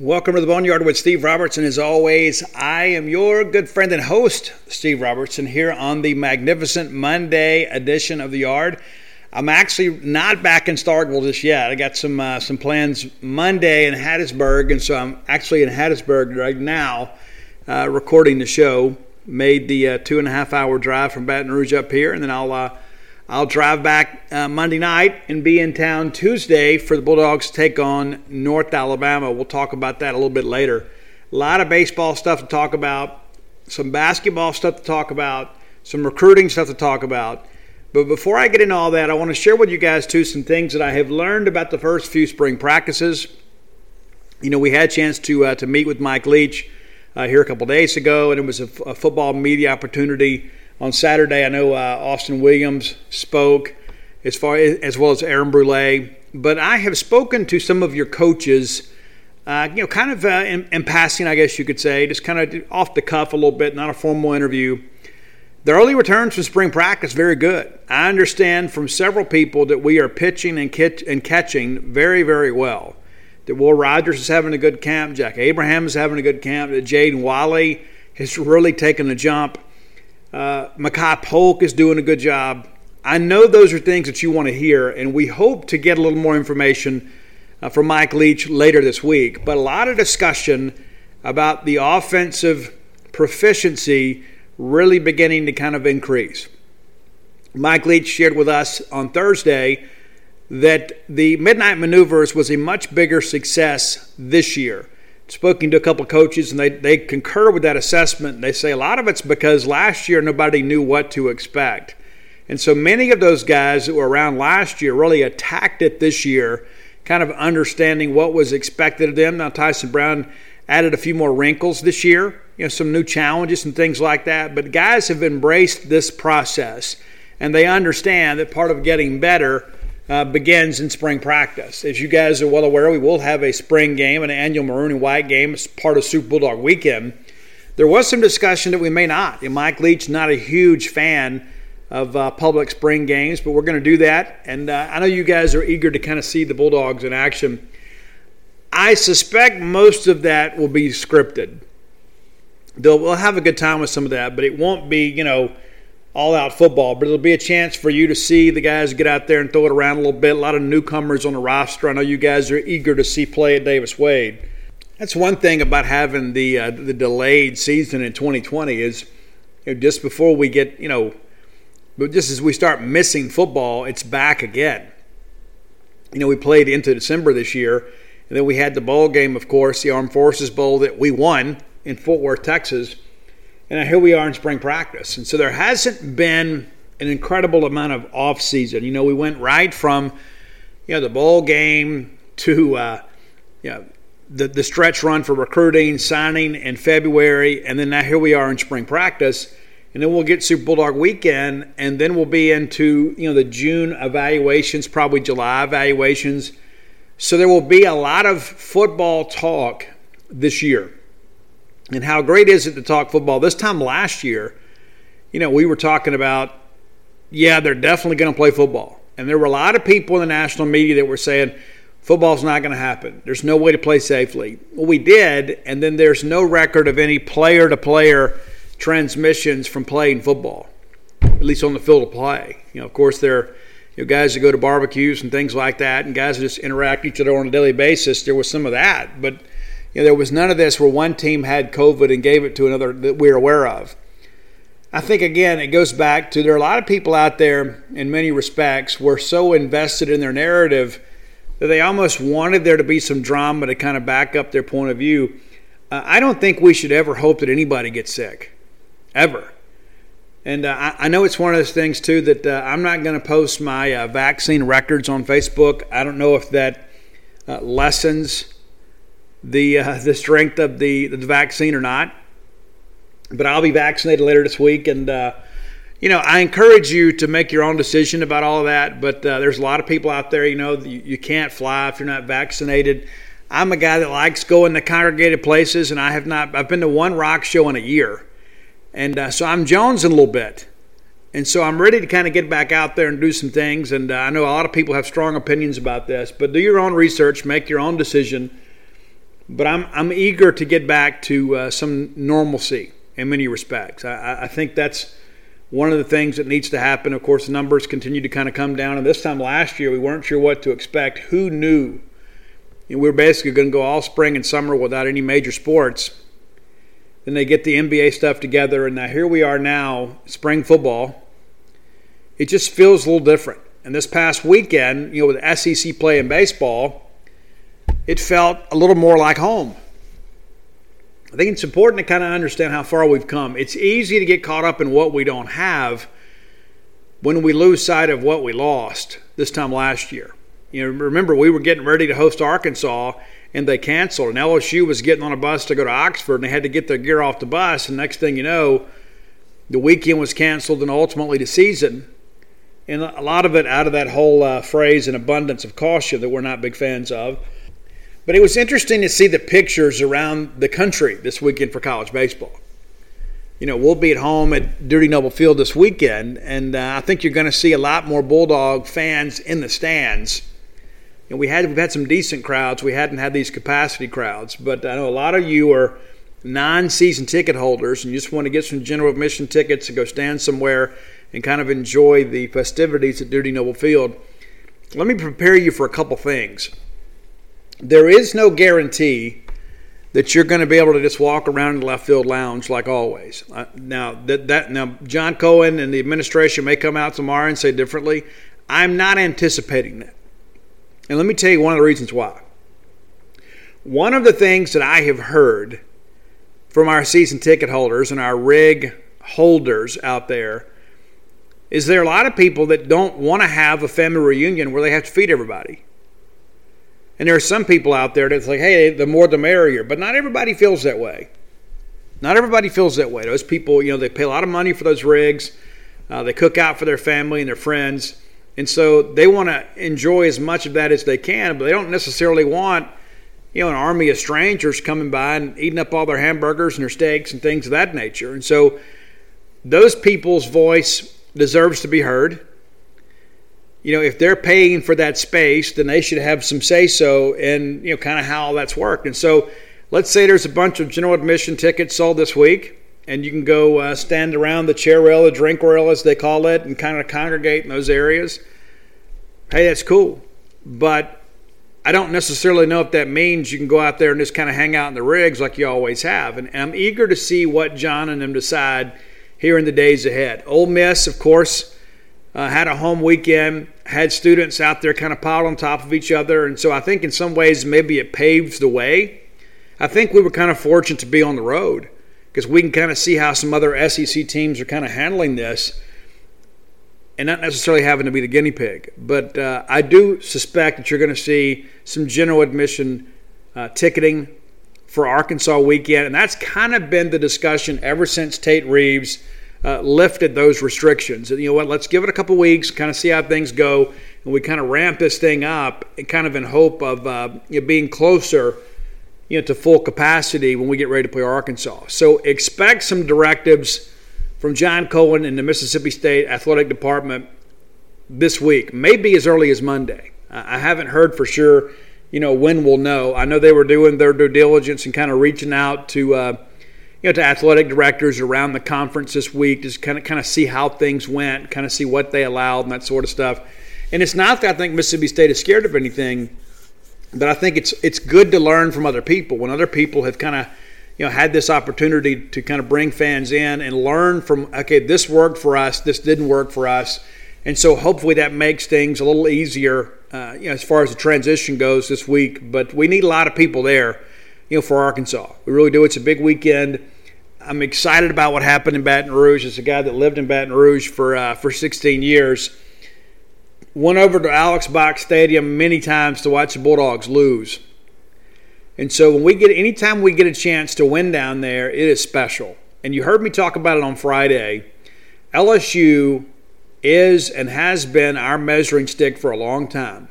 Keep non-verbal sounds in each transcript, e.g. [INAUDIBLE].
Welcome to the Boneyard with Steve Robertson. As always, I am your good friend and host, Steve Robertson, here on the magnificent Monday edition of the Yard. I'm actually not back in Starkville just yet. I got some uh, some plans Monday in Hattiesburg, and so I'm actually in Hattiesburg right now, uh, recording the show. Made the uh, two and a half hour drive from Baton Rouge up here, and then I'll uh, I'll drive back uh, Monday night and be in town Tuesday for the Bulldogs take on North Alabama. We'll talk about that a little bit later. A lot of baseball stuff to talk about, some basketball stuff to talk about, some recruiting stuff to talk about. But before I get into all that, I want to share with you guys too some things that I have learned about the first few spring practices. You know, we had a chance to uh, to meet with Mike Leach uh, here a couple days ago, and it was a, f- a football media opportunity on Saturday. I know uh, Austin Williams spoke as far as well as Aaron Brule, but I have spoken to some of your coaches. Uh, you know, kind of uh, in, in passing, I guess you could say, just kind of off the cuff a little bit, not a formal interview. The early returns from spring practice very good. I understand from several people that we are pitching and, catch, and catching very, very well. That Will Rogers is having a good camp, Jack Abraham is having a good camp, that Jaden Walley has really taken a jump. Uh, Makai Polk is doing a good job. I know those are things that you want to hear, and we hope to get a little more information uh, from Mike Leach later this week. But a lot of discussion about the offensive proficiency really beginning to kind of increase. Mike Leach shared with us on Thursday that the Midnight Maneuvers was a much bigger success this year. Spoken to a couple of coaches, and they, they concur with that assessment. They say a lot of it's because last year nobody knew what to expect. And so many of those guys that were around last year really attacked it this year, kind of understanding what was expected of them. Now, Tyson Brown added a few more wrinkles this year, you know, some new challenges and things like that. But guys have embraced this process and they understand that part of getting better uh, begins in spring practice. As you guys are well aware, we will have a spring game, an annual maroon and white game as part of Super Bulldog weekend. There was some discussion that we may not. And Mike Leach not a huge fan of uh, public spring games, but we're going to do that. And uh, I know you guys are eager to kind of see the Bulldogs in action. I suspect most of that will be scripted. They'll we'll have a good time with some of that, but it won't be, you know, all out football. But it'll be a chance for you to see the guys get out there and throw it around a little bit. A lot of newcomers on the roster. I know you guys are eager to see play at Davis Wade. That's one thing about having the uh, the delayed season in 2020 is you know, just before we get, you know, but just as we start missing football, it's back again. You know, we played into December this year and then we had the bowl game, of course, the Armed Forces Bowl that we won in Fort Worth, Texas. And here we are in spring practice. And so there hasn't been an incredible amount of off season. You know, we went right from, you know, the bowl game to, uh, you know, the, the stretch run for recruiting, signing in February, and then now here we are in spring practice. And then we'll get Super Bulldog weekend, and then we'll be into, you know, the June evaluations, probably July evaluations so there will be a lot of football talk this year. And how great is it to talk football? This time last year, you know, we were talking about, yeah, they're definitely going to play football. And there were a lot of people in the national media that were saying, football's not going to happen. There's no way to play safely. Well, we did, and then there's no record of any player to player transmissions from playing football, at least on the field of play. You know, of course, there are you know, guys that go to barbecues and things like that, and guys that just interact each other on a daily basis. There was some of that, but you know, there was none of this where one team had COVID and gave it to another that we're aware of. I think again, it goes back to there are a lot of people out there in many respects were so invested in their narrative that they almost wanted there to be some drama to kind of back up their point of view. Uh, I don't think we should ever hope that anybody gets sick, ever. And uh, I, I, know it's one of those things, too, that uh, I'm not going to post my uh, vaccine records on Facebook. I don't know if that uh, lessens the uh, the strength of the the vaccine or not. But I'll be vaccinated later this week, and uh, you know I encourage you to make your own decision about all of that. But uh, there's a lot of people out there, you know, you, you can't fly if you're not vaccinated. I'm a guy that likes going to congregated places, and I have not. I've been to one rock show in a year, and uh, so I'm jonesing a little bit. And so I'm ready to kind of get back out there and do some things. And uh, I know a lot of people have strong opinions about this, but do your own research, make your own decision. But I'm, I'm eager to get back to uh, some normalcy in many respects. I, I think that's one of the things that needs to happen. Of course, the numbers continue to kind of come down. And this time last year, we weren't sure what to expect. Who knew? we were basically going to go all spring and summer without any major sports. Then they get the NBA stuff together, and now here we are now, spring football. It just feels a little different. And this past weekend, you know, with SEC play in baseball, it felt a little more like home. I think it's important to kind of understand how far we've come. It's easy to get caught up in what we don't have when we lose sight of what we lost this time last year. You know, remember we were getting ready to host Arkansas and they canceled. And LSU was getting on a bus to go to Oxford, and they had to get their gear off the bus. And next thing you know, the weekend was canceled, and ultimately the season. And a lot of it out of that whole uh, phrase, an abundance of caution, that we're not big fans of. But it was interesting to see the pictures around the country this weekend for college baseball. You know, we'll be at home at Dudy Noble Field this weekend, and uh, I think you're going to see a lot more Bulldog fans in the stands and we had we've had some decent crowds. We hadn't had these capacity crowds, but I know a lot of you are non-season ticket holders and you just want to get some general admission tickets to go stand somewhere and kind of enjoy the festivities at Dudy Noble Field. Let me prepare you for a couple things. There is no guarantee that you're going to be able to just walk around in the left field lounge like always. Uh, now that that now John Cohen and the administration may come out tomorrow and say differently. I'm not anticipating that. And let me tell you one of the reasons why. One of the things that I have heard from our season ticket holders and our rig holders out there is there are a lot of people that don't want to have a family reunion where they have to feed everybody. And there are some people out there that's like, hey, the more the merrier. But not everybody feels that way. Not everybody feels that way. Those people, you know, they pay a lot of money for those rigs. Uh, they cook out for their family and their friends. And so they want to enjoy as much of that as they can, but they don't necessarily want, you know, an army of strangers coming by and eating up all their hamburgers and their steaks and things of that nature. And so those people's voice deserves to be heard. You know, if they're paying for that space, then they should have some say so in, you know, kind of how that's worked. And so let's say there's a bunch of general admission tickets sold this week and you can go uh, stand around the chair rail, the drink rail, as they call it, and kind of congregate in those areas. Hey, that's cool. But I don't necessarily know if that means you can go out there and just kind of hang out in the rigs like you always have. And, I'm eager to see what John and them decide here in the days ahead. Ole Miss, of course, uh, had a home weekend, had students out there kind of piled on top of each other. And so I think in some ways maybe it paves the way. I think we were kind of fortunate to be on the road because we can kind of see how some other SEC teams are kind of handling this and not necessarily having to be the guinea pig. But uh, I do suspect that you're going to see some general admission uh, ticketing for Arkansas weekend, and that's kind of been the discussion ever since Tate Reeves uh, lifted those restrictions. and You know what? Let's give it a couple weeks, kind of see how things go, and we kind of ramp this thing up, kind of in hope of uh, you know, being closer you know, to full capacity when we get ready to play Arkansas. So expect some directives from John Cohen in the Mississippi State Athletic Department this week, maybe as early as Monday. I haven't heard for sure, you know, when we'll know. I know they were doing their due diligence and kind of reaching out to, uh, you know, to athletic directors around the conference this week, just kind of kind of see how things went, kind of see what they allowed and that sort of stuff. And it's not that I think Mississippi State is scared of anything but I think it's it's good to learn from other people. When other people have kind of you know had this opportunity to kind of bring fans in and learn from okay this worked for us this didn't work for us. And so hopefully that makes things a little easier uh, you know as far as the transition goes this week. But we need a lot of people there you know for Arkansas we really do it's a big weekend I'm excited about what happened in Baton Rouge as a guy that lived in Baton Rouge for uh, for 16 years went over to Alex Box Stadium many times to watch the Bulldogs lose. And so when we get anytime we get a chance to win down there, it is special. And you heard me talk about it on Friday. LSU is and has been our measuring stick for a long time.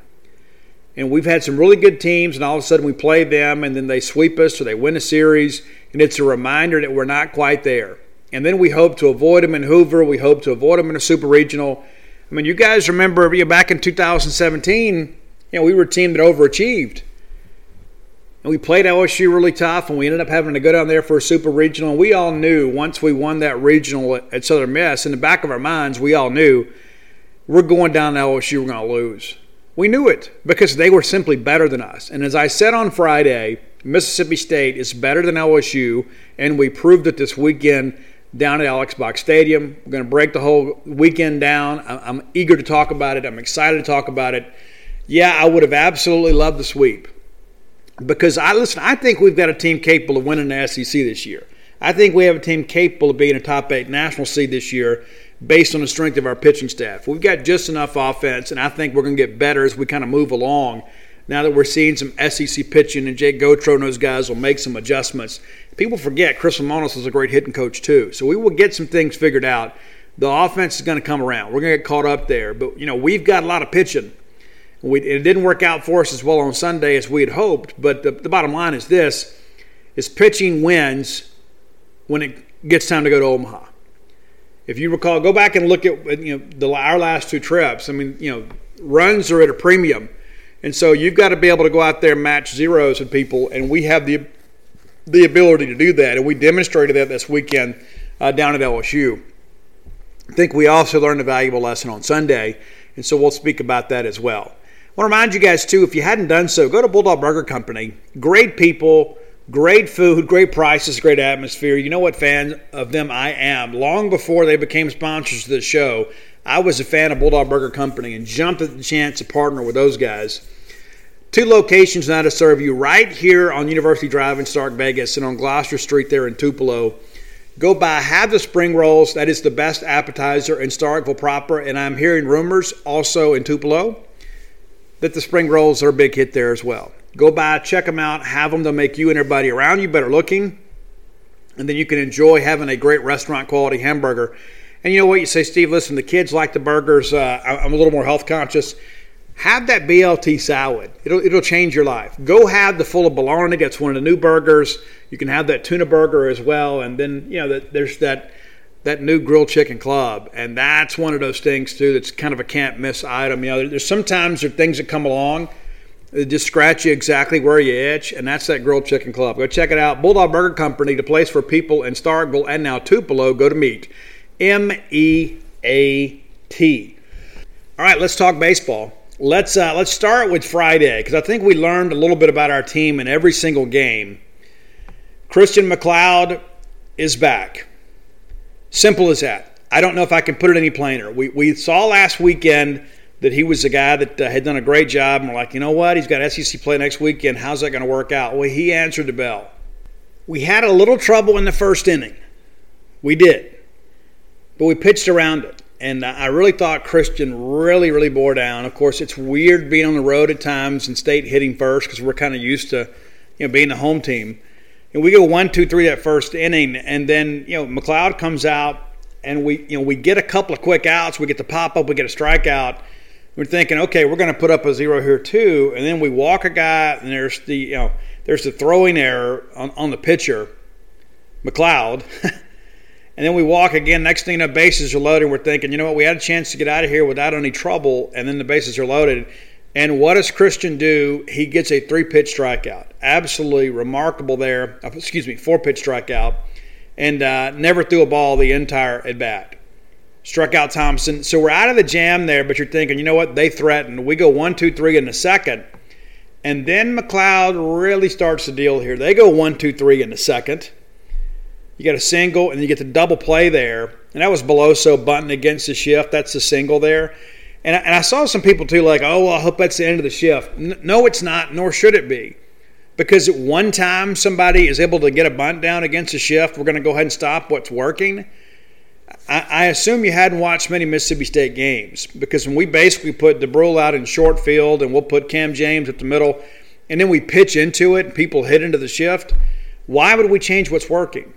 And we've had some really good teams, and all of a sudden we play them, and then they sweep us or they win a series, and it's a reminder that we're not quite there. And then we hope to avoid them in Hoover. We hope to avoid them in a super regional. I mean, you guys remember you know, back in 2017, you know, we were a team that overachieved. And we played LSU really tough, and we ended up having to go down there for a super regional. And we all knew once we won that regional at Southern Miss, in the back of our minds, we all knew we're going down to LSU, we're going to lose. We knew it because they were simply better than us. And as I said on Friday, Mississippi State is better than LSU, and we proved it this weekend down at Alex Box Stadium. We're going to break the whole weekend down. I'm eager to talk about it. I'm excited to talk about it. Yeah, I would have absolutely loved the sweep because I listen. I think we've got a team capable of winning the SEC this year. I think we have a team capable of being a top eight national seed this year based on the strength of our pitching staff. We've got just enough offense, and I think we're going to get better as we kind of move along. Now that we're seeing some SEC pitching, and Jake Gautreau and those guys will make some adjustments. People forget Chris Lemonis is a great hitting coach too, so we will get some things figured out. The offense is going to come around. We're going to get caught up there, but you know we've got a lot of pitching. We, it didn't work out for us as well on Sunday as we had hoped, but the, the bottom line is this: is pitching wins when it gets time to go to Omaha. If you recall, go back and look at you know the, our last two trips. I mean, you know, runs are at a premium, and so you've got to be able to go out there and match zeros with people, and we have the the ability to do that, and we demonstrated that this weekend uh, down at LSU. I think we also learned a valuable lesson on Sunday, and so we'll speak about that as well. I want to remind you guys, too, if you hadn't done so, go to Bulldog Burger Company. Great people, great food, great prices, great atmosphere. You know what fan of them I am. Long before they became sponsors of the show, I was a fan of Bulldog Burger Company and jumped at the chance to partner with those guys. Two locations now to serve you right here on University Drive in Stark Vegas and on Gloster Street there in Tupelo. Go by, have the spring rolls. That is the best appetizer in Starkville proper. And I'm hearing rumors also in Tupelo that the spring rolls are a big hit there as well. Go by, check them out, have them. They'll make you and everybody around you better looking. And then you can enjoy having a great restaurant quality hamburger. And you know what? You say, Steve, listen, the kids like the burgers. Uh, I'm a little more health conscious. Have that BLT salad. It'll, it'll change your life. Go have the full of bologna. That's one of the new burgers. You can have that tuna burger as well. And then, you know, there's that that new grilled chicken club, and that's one of those things too. That's kind of a can't miss item. You know, there's sometimes there are things that come along that just scratch you exactly where you itch, and that's that grilled chicken club. Go check it out. Bulldog Burger Company, the place for people in Starkville and now Tupelo go to meet. M E A T. All right, let's talk baseball. Let's uh, let's start with Friday because I think we learned a little bit about our team in every single game. Christian MacLeod is back. Simple as that. I don't know if I can put it any plainer. We, we saw last weekend that he was a guy that uh, had done a great job, and we're like, you know what? He's got SEC play next weekend. How's that going to work out? Well, he answered the bell. We had a little trouble in the first inning. We did. But we pitched around it. And I really thought Christian really, really bore down. Of course, it's weird being on the road at times and state hitting first because we're kind of used to you know, being the home team. And we go one, two, three that first inning, and then you know MacLeod comes out, and we you know we get a couple of quick outs. We get the pop up, we get a strikeout. We're thinking, okay, we're going to put up a zero here too, and then we walk a guy, and there's the you know there's the throwing error on, on the pitcher, MacLeod. [LAUGHS] and then we walk again. Next thing, the bases are loaded. We're thinking, you know what? We had a chance to get out of here without any trouble, and then the bases are loaded. And what does Christian do? He gets a three pitch strikeout. Absolutely remarkable there. Uh, excuse me, four pitch strikeout. And uh, never threw a ball the entire at bat. Struck out Thompson. So we're out of the jam there, but you're thinking, you know what? They threatened. We go one, two, three in the second. And then MacLeod really starts the deal here. They go one, two, three in the second. You get a single, and you get the double play there. And that was Beloso bunting against the shift. That's the single there. And I, and I saw some people too, like, oh, well, I hope that's the end of the shift. No, it's not, nor should it be. Because at one time somebody is able to get a bunt down against a shift, we're going to go ahead and stop what's working. I, assume you hadn't watched many Mississippi State games because when we basically put Dubrule out in short field and we'll put Cam James at the middle, and then we pitch into it and people hit into the shift, why would we change what's working?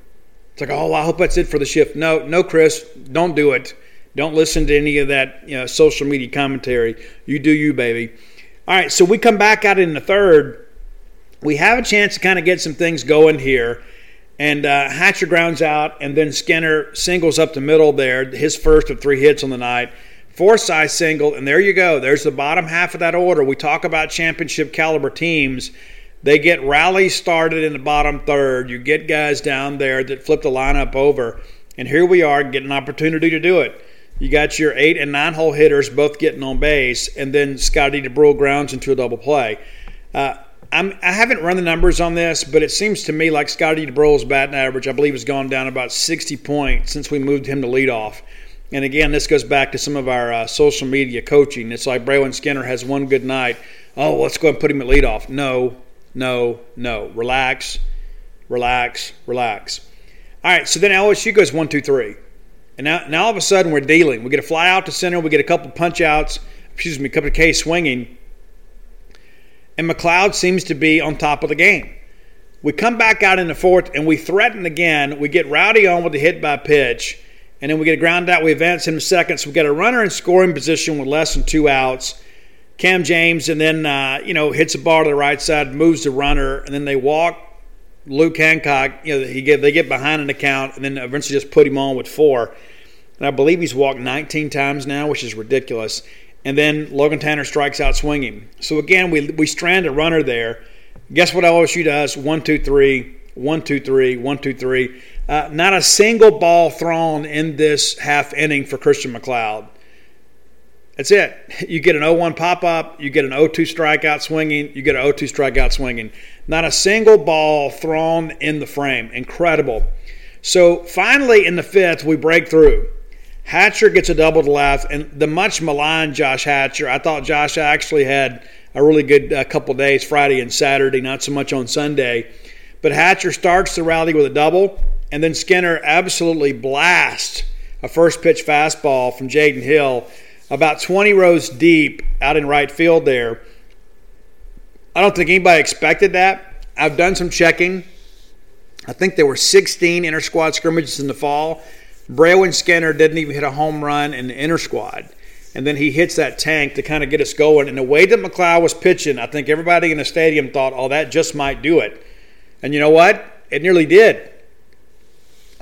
It's like, oh, I hope that's it for the shift. No, no, Chris, don't do it. Don't listen to any of that you know, social media commentary. You do you, baby. All right, so we come back out in the third. We have a chance to kind of get some things going here. And uh, Hatcher grounds out, and then Skinner singles up the middle there, his first of three hits on the night. Forsythe single, and there you go. There's the bottom half of that order. We talk about championship caliber teams. They get rallies started in the bottom third. You get guys down there that flip the lineup over. And here we are getting an opportunity to do it. You got your eight and nine hole hitters both getting on base, and then Scotty Dubrule grounds into a double play. Uh, I'm, I have not run the numbers on this, but it seems to me like Scotty Dubrule's batting average, I believe, has gone down about 60 points since we moved him to leadoff. And again, this goes back to some of our uh, social media coaching. It's like Brayland Skinner has one good night. Oh, let's go and put him at leadoff. No, no, no. Relax, relax, relax. All right, so then LSU goes one, two, three. And now, now all of a sudden we're dealing. We get a fly out to center, we get a couple punch outs, excuse me, a couple of K swinging. And MacLeod seems to be on top of the game. We come back out in the fourth and we threaten again. We get Rowdy on with the hit by pitch, and then we get a ground out. We advance in second, so we get a runner in scoring position with less than two outs. Cam James, and then uh, you know hits a ball to the right side, moves the runner, and then they walk Luke Hancock. You know he get they get behind an account, and then eventually just put him on with four. And I believe he's walked 19 times now, which is ridiculous. And then Logan Tanner strikes out swinging. So again, we we strand a runner there. Guess what LSU does? One, two, three. One, two, three. One, two, three. Uh, not a single ball thrown in this half inning for Christian MacLeod. That's it. You get an 0-1 pop-up, you get an 0-2 strikeout swinging, you get an 0-2 strikeout swinging. Not a single ball thrown in the frame. Incredible. So finally in the fifth, we break through. Hatcher gets a double to left, and the much maligned Josh Hatcher. I thought Josh actually had a really good uh, couple days, Friday and Saturday, not so much on Sunday. But Hatcher starts the rally with a double, and then Skinner absolutely blasts a first pitch fastball from Jaden Hill about 20 rows deep out in right field there. I don't think anybody expected that. I've done some checking. I think there were 16 inter squad scrimmages in the fall. Brayland Skinner didn't even hit a home run in the inner squad. And then he hits that tank to kind of get us going. And the way that MacLeod was pitching, I think everybody in the stadium thought, oh, that just might do it. And you know what? It nearly did.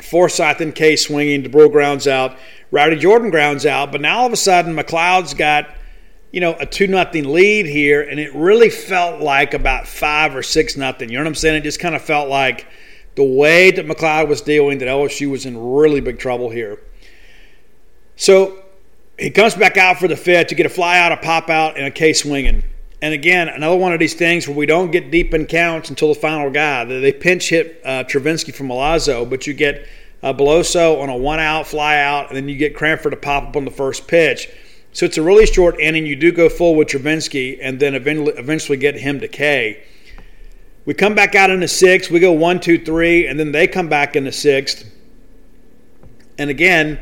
Forsythe and K swinging, Dubrule grounds out. Rowdy Jordan grounds out, but now all of a sudden MacLeod's got you know a two nothing lead here, and it really felt like about five or six nothing. You know what I'm saying? It just kind of felt like the way that MacLeod was dealing that LSU was in really big trouble here. So he comes back out for the fifth to get a fly out, a pop out, and a K swinging. And again, another one of these things where we don't get deep in counts until the final guy. They pinch hit uh, Travinski from Milazzo, but you get uh, Beloso on a one out, fly out, and then you get Cranford to pop up on the first pitch. So it's a really short inning. You do go full with Travinski and then eventually get him to K. We come back out in the sixth. We go one, two, three, and then they come back in the sixth. And again,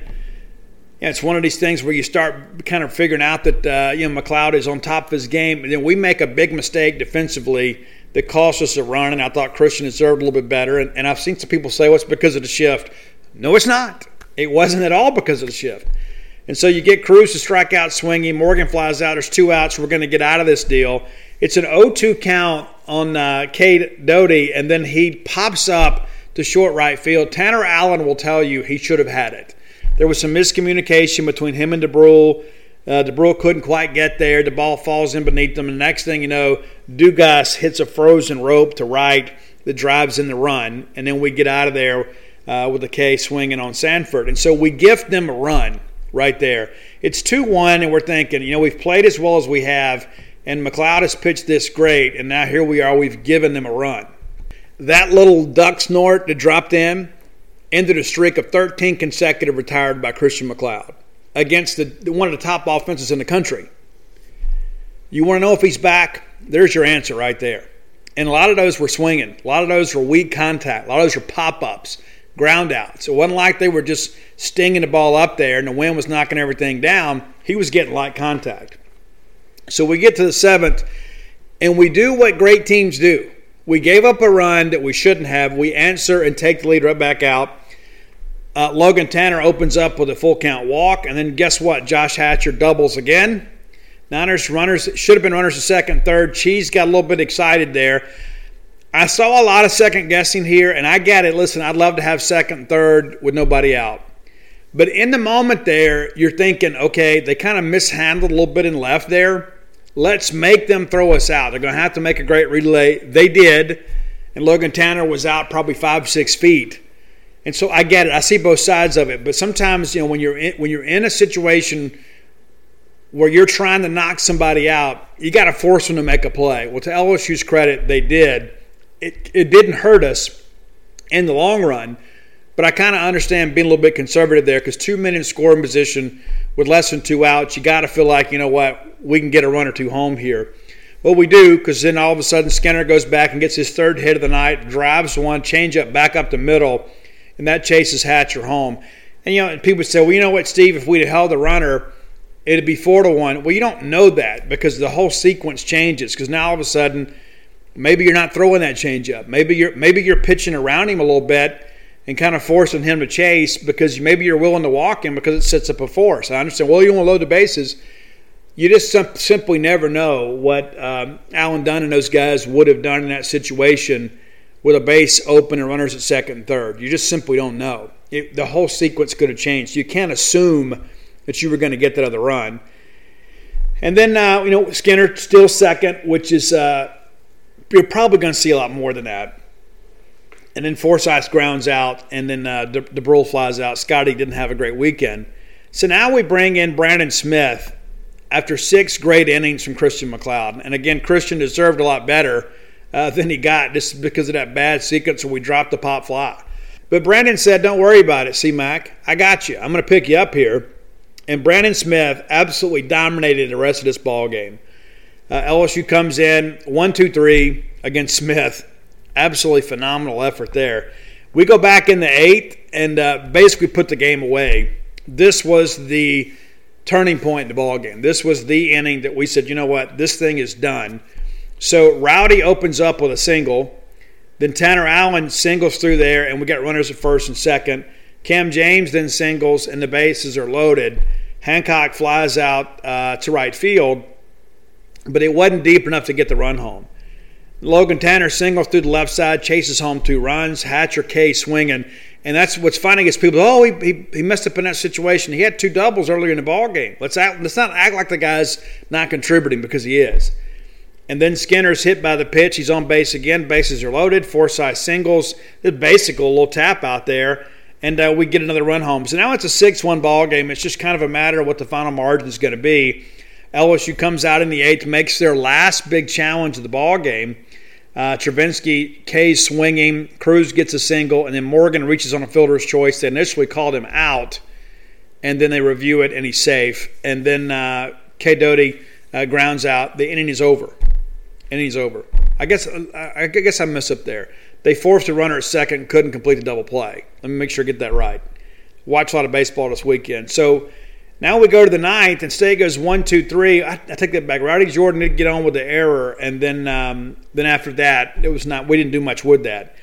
yeah, it's one of these things where you start kind of figuring out that uh, you know MacLeod is on top of his game, and then we make a big mistake defensively that cost us a run. And I thought Christian deserved a little bit better. And, and I've seen some people say, "Well, it's because of the shift." No, it's not. It wasn't at all because of the shift. And so you get Crews to strike out swinging. Morgan flies out. There's two outs. We're going to get out of this deal. It's an 0-2 count on uh, Doughty, and then he pops up to short right field. Tanner Allen will tell you he should have had it. There was some miscommunication between him and Dubrule. Uh, Dubrule couldn't quite get there. The ball falls in beneath them. And the next thing you know, Dugas hits a frozen rope to right that drives in the run. And then we get out of there uh, with the K swinging on Sanford. And so we gift them a run right there. It's 2 1, and we're thinking, you know, we've played as well as we have, and MacLeod has pitched this great, and now here we are, we've given them a run. That little duck snort that dropped in ended a streak of 13 consecutive retired by Christian MacLeod against the, one of the top offenses in the country. You want to know if he's back? There's your answer right there. And a lot of those were swinging. A lot of those were weak contact. A lot of those were pop ups ground outs. It wasn't like they were just stinging the ball up there and the wind was knocking everything down. He was getting light contact. So we get to the seventh, And we do what great teams do. We gave up a run that we shouldn't have. We answer and take the lead right back out. Uh, Logan Tanner opens up with a full count walk, and then guess what? Josh Hatcher doubles again. Niners runners should have been runners to second, third. Cheese got a little bit excited there. I saw a lot of second guessing here, and I get it. Listen, I'd love to have second, third with nobody out. But in the moment there, you're thinking, okay, they kind of mishandled a little bit and left there. Let's make them throw us out. They're going to have to make a great relay. They did, and Logan Tanner was out probably five, six feet. And so I get it. I see both sides of it. But sometimes, you know, when you're in, when you're in a situation where you're trying to knock somebody out, you got to force them to make a play. Well, to LSU's credit, they did. It, it didn't hurt us in the long run, but I kind of understand being a little bit conservative there because two men in scoring position with less than two outs, you got to feel like, you know what, we can get a run or two home here. Well, we do because then all of a sudden Skinner goes back and gets his third hit of the night, drives one, change up back up the middle, and that chases Hatcher home. And you know, people say, well, you know what, Steve, if we'd held the runner, it'd be four to one. Well, you don't know that because the whole sequence changes. Because now all of a sudden, maybe you're not throwing that changeup. Maybe you're maybe you're pitching around him a little bit and kind of forcing him to chase because maybe you're willing to walk him because it sets up a force. I understand. Well, you want to load the bases. You just simply never know what um, Alan Dunn and those guys would have done in that situation with a base open and runners at second and third. You just simply don't know. It, the whole sequence could have changed. You can't assume that you were going to get that other run. And then, uh, you know, Skinner still second, which is, uh, you're probably going to see a lot more than that. And then Forsythe grounds out, and then uh, De- Dubrule flies out. Scotty didn't have a great weekend. So now we bring in Brandon Smith after six great innings from Christian MacLeod. And again, Christian deserved a lot better uh, than he got just because of that bad sequence where we dropped the pop fly. But Brandon said, Don't worry about it, C Mac. I got you. I'm going to pick you up here. And Brandon Smith absolutely dominated the rest of this ball game. Uh, LSU comes in one, two, three against Smith. Absolutely phenomenal effort there. We go back in the eighth and uh, basically put the game away. This was the turning point in the ball game. This was the inning that we said, you know what, this thing is done. So Rowdy opens up with a single. Then Tanner Allen singles through there, and we got runners at first and second. Cam James then singles, and the bases are loaded. Hancock flies out uh, to right field, but it wasn't deep enough to get the run home. Logan Tanner singles through the left side, chases home two runs. Hatcher K swinging, and that's what's funny is people. Oh, he, he, he messed up in that situation. He had two doubles earlier in the ball game. Let's act, let's not act like the guy's not contributing because he is. And then Skinner's hit by the pitch. He's on base again. Bases are loaded. Forsythe singles. It's basically a little tap out there and uh, we get another run home. So now it's a 6 1 ball game. It's just kind of a matter of what the final margin is going to be. LSU comes out in the eighth, makes their last big challenge of the ball game. Uh, Travinski, K swinging, Crews gets a single, and then Morgan reaches on a fielder's choice. They initially called him out, and then they review it, and he's safe. And then uh, Cade Doughty uh, grounds out. The inning is over. Inning's over. I guess I guess I mess up there. They forced a runner at second, couldn't complete the double play. Let me make sure I get that right. Watch a lot of baseball this weekend. So now we go to the ninth, and State goes one, two, three. I, I take that back. Rowdy Jordan did get on with the error, and then um, then after that, it was not. We didn't do much with that.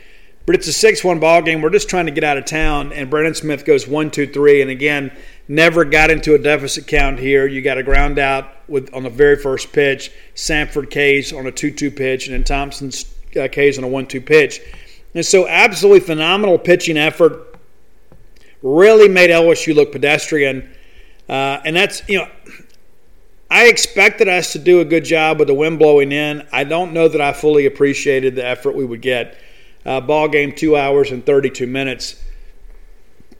But it's a six-one ball game. We're just trying to get out of town, and Brandon Smith goes one, two, three, and again, never got into a deficit count here. You got a ground out with on the very first pitch. Sanford K's on a two-two pitch, and then Thompson's uh, K's on a one-two pitch. And so, absolutely phenomenal pitching effort. Really made LSU look pedestrian, uh, and that's you know. I expected us to do a good job with the wind blowing in. I don't know that I fully appreciated the effort we would get. Uh, ball game two hours and 32 minutes.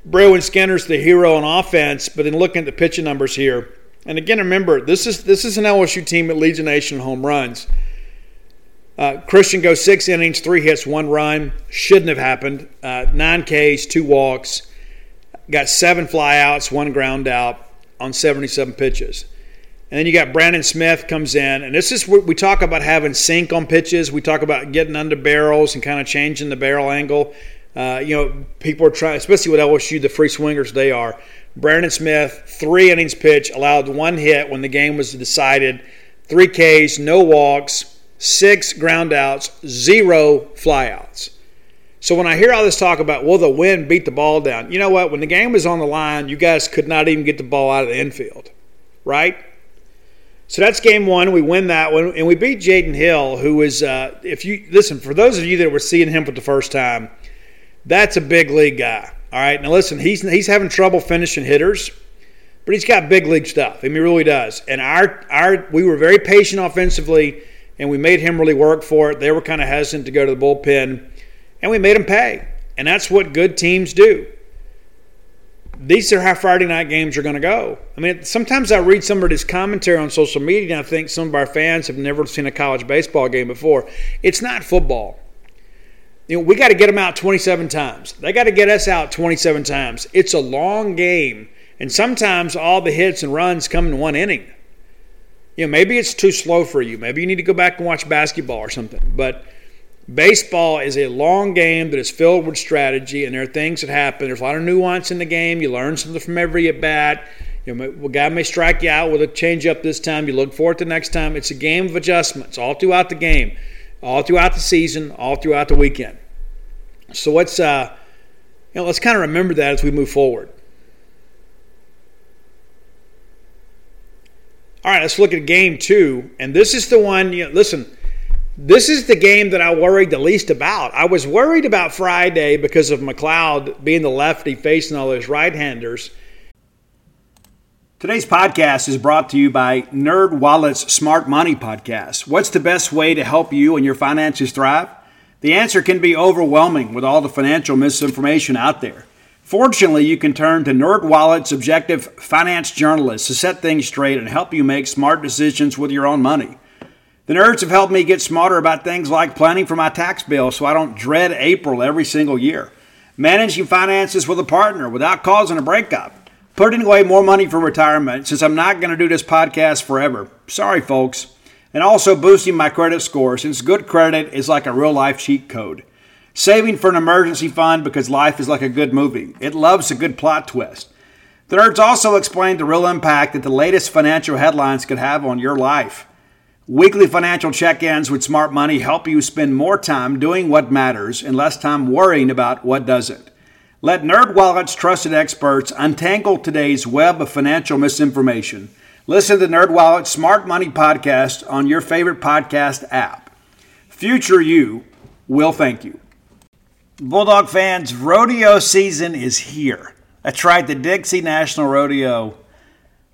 Brayland Skinner's the hero on offense, but then looking at the pitching numbers here, and again, remember this is this is an LSU team leads the nation home runs. Uh, Christian goes six innings, three hits, one run. Shouldn't have happened. Uh, nine Ks, two walks. Got seven flyouts, one ground out on 77 pitches. And then you got Brandon Smith comes in, and this is what we talk about having sink on pitches. We talk about getting under barrels and kind of changing the barrel angle. Uh, you know, people are trying, especially with LSU, the free swingers they are. Brandon Smith, three innings pitch, allowed one hit when the game was decided, three Ks, no walks, six groundouts, zero flyouts. So when I hear all this talk about will the wind beat the ball down, you know what? When the game was on the line, you guys could not even get the ball out of the infield, right? So that's game one. We win that one, and we beat Jaden Hill, who is, uh, if you listen, for those of you that were seeing him for the first time, that's a big league guy. All right, now listen, he's he's having trouble finishing hitters, but he's got big league stuff. I mean, he really does. And our our we were very patient offensively, and we made him really work for it. They were kind of hesitant to go to the bullpen, and we made them pay. And that's what good teams do these are how Friday night games are going to go. I mean, sometimes I read some of this commentary on social media, and I think some of our fans have never seen a college baseball game before. It's not football. You know, we got to get them out 27 times. They got to get us out 27 times. It's a long game, and sometimes all the hits and runs come in one inning. You know, maybe it's too slow for you. Maybe you need to go back and watch basketball or something. But Baseball is a long game that is filled with strategy, and there are things that happen. There's a lot of nuance in the game. You learn something from every at bat. You know, a guy may strike you out with a changeup this time. You look for it the next time. It's a game of adjustments all throughout the game, all throughout the season, all throughout the weekend. So let's uh, you know, let's kind of remember that as we move forward. All right, let's look at game two, and this is the one. You know, listen this is the game that I worried the least about. I was worried about Friday because of MacLeod being the lefty facing all those right handers. Today's podcast is brought to you by NerdWallet's Smart Money Podcast. What's the best way to help you and your finances thrive? The answer can be overwhelming with all the financial misinformation out there. Fortunately, you can turn to NerdWallet's objective finance journalists to set things straight and help you make smart decisions with your own money. The nerds have helped me get smarter about things like planning for my tax bill so I don't dread April every single year, managing finances with a partner without causing a breakup, putting away more money for retirement since I'm not going to do this podcast forever. Sorry, folks. And also boosting my credit score since good credit is like a real life cheat code. Saving for an emergency fund because life is like a good movie. It loves a good plot twist. The nerds also explained the real impact that the latest financial headlines could have on your life. Weekly financial check ins with smart money help you spend more time doing what matters and less time worrying about what doesn't. Let NerdWallet's trusted experts untangle today's web of financial misinformation. Listen to NerdWallet's Smart Money podcast on your favorite podcast app. Future you will thank you. Bulldog fans, rodeo season is here. That's right, the Dixie National Rodeo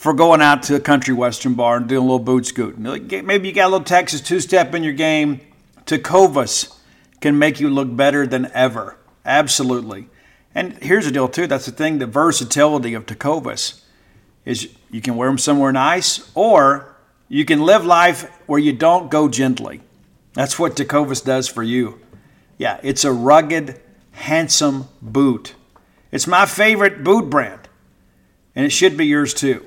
for going out to a country western bar and doing a little boot scooting. Maybe you got a little Texas two step in your game. Tecovas can make you look better than ever. Absolutely. And here's the deal, too. That's the thing the versatility of Tecovas is you can wear them somewhere nice or you can live life where you don't go gently. That's what Tecovas does for you. Yeah, it's a rugged, handsome boot. It's my favorite boot brand, and it should be yours too.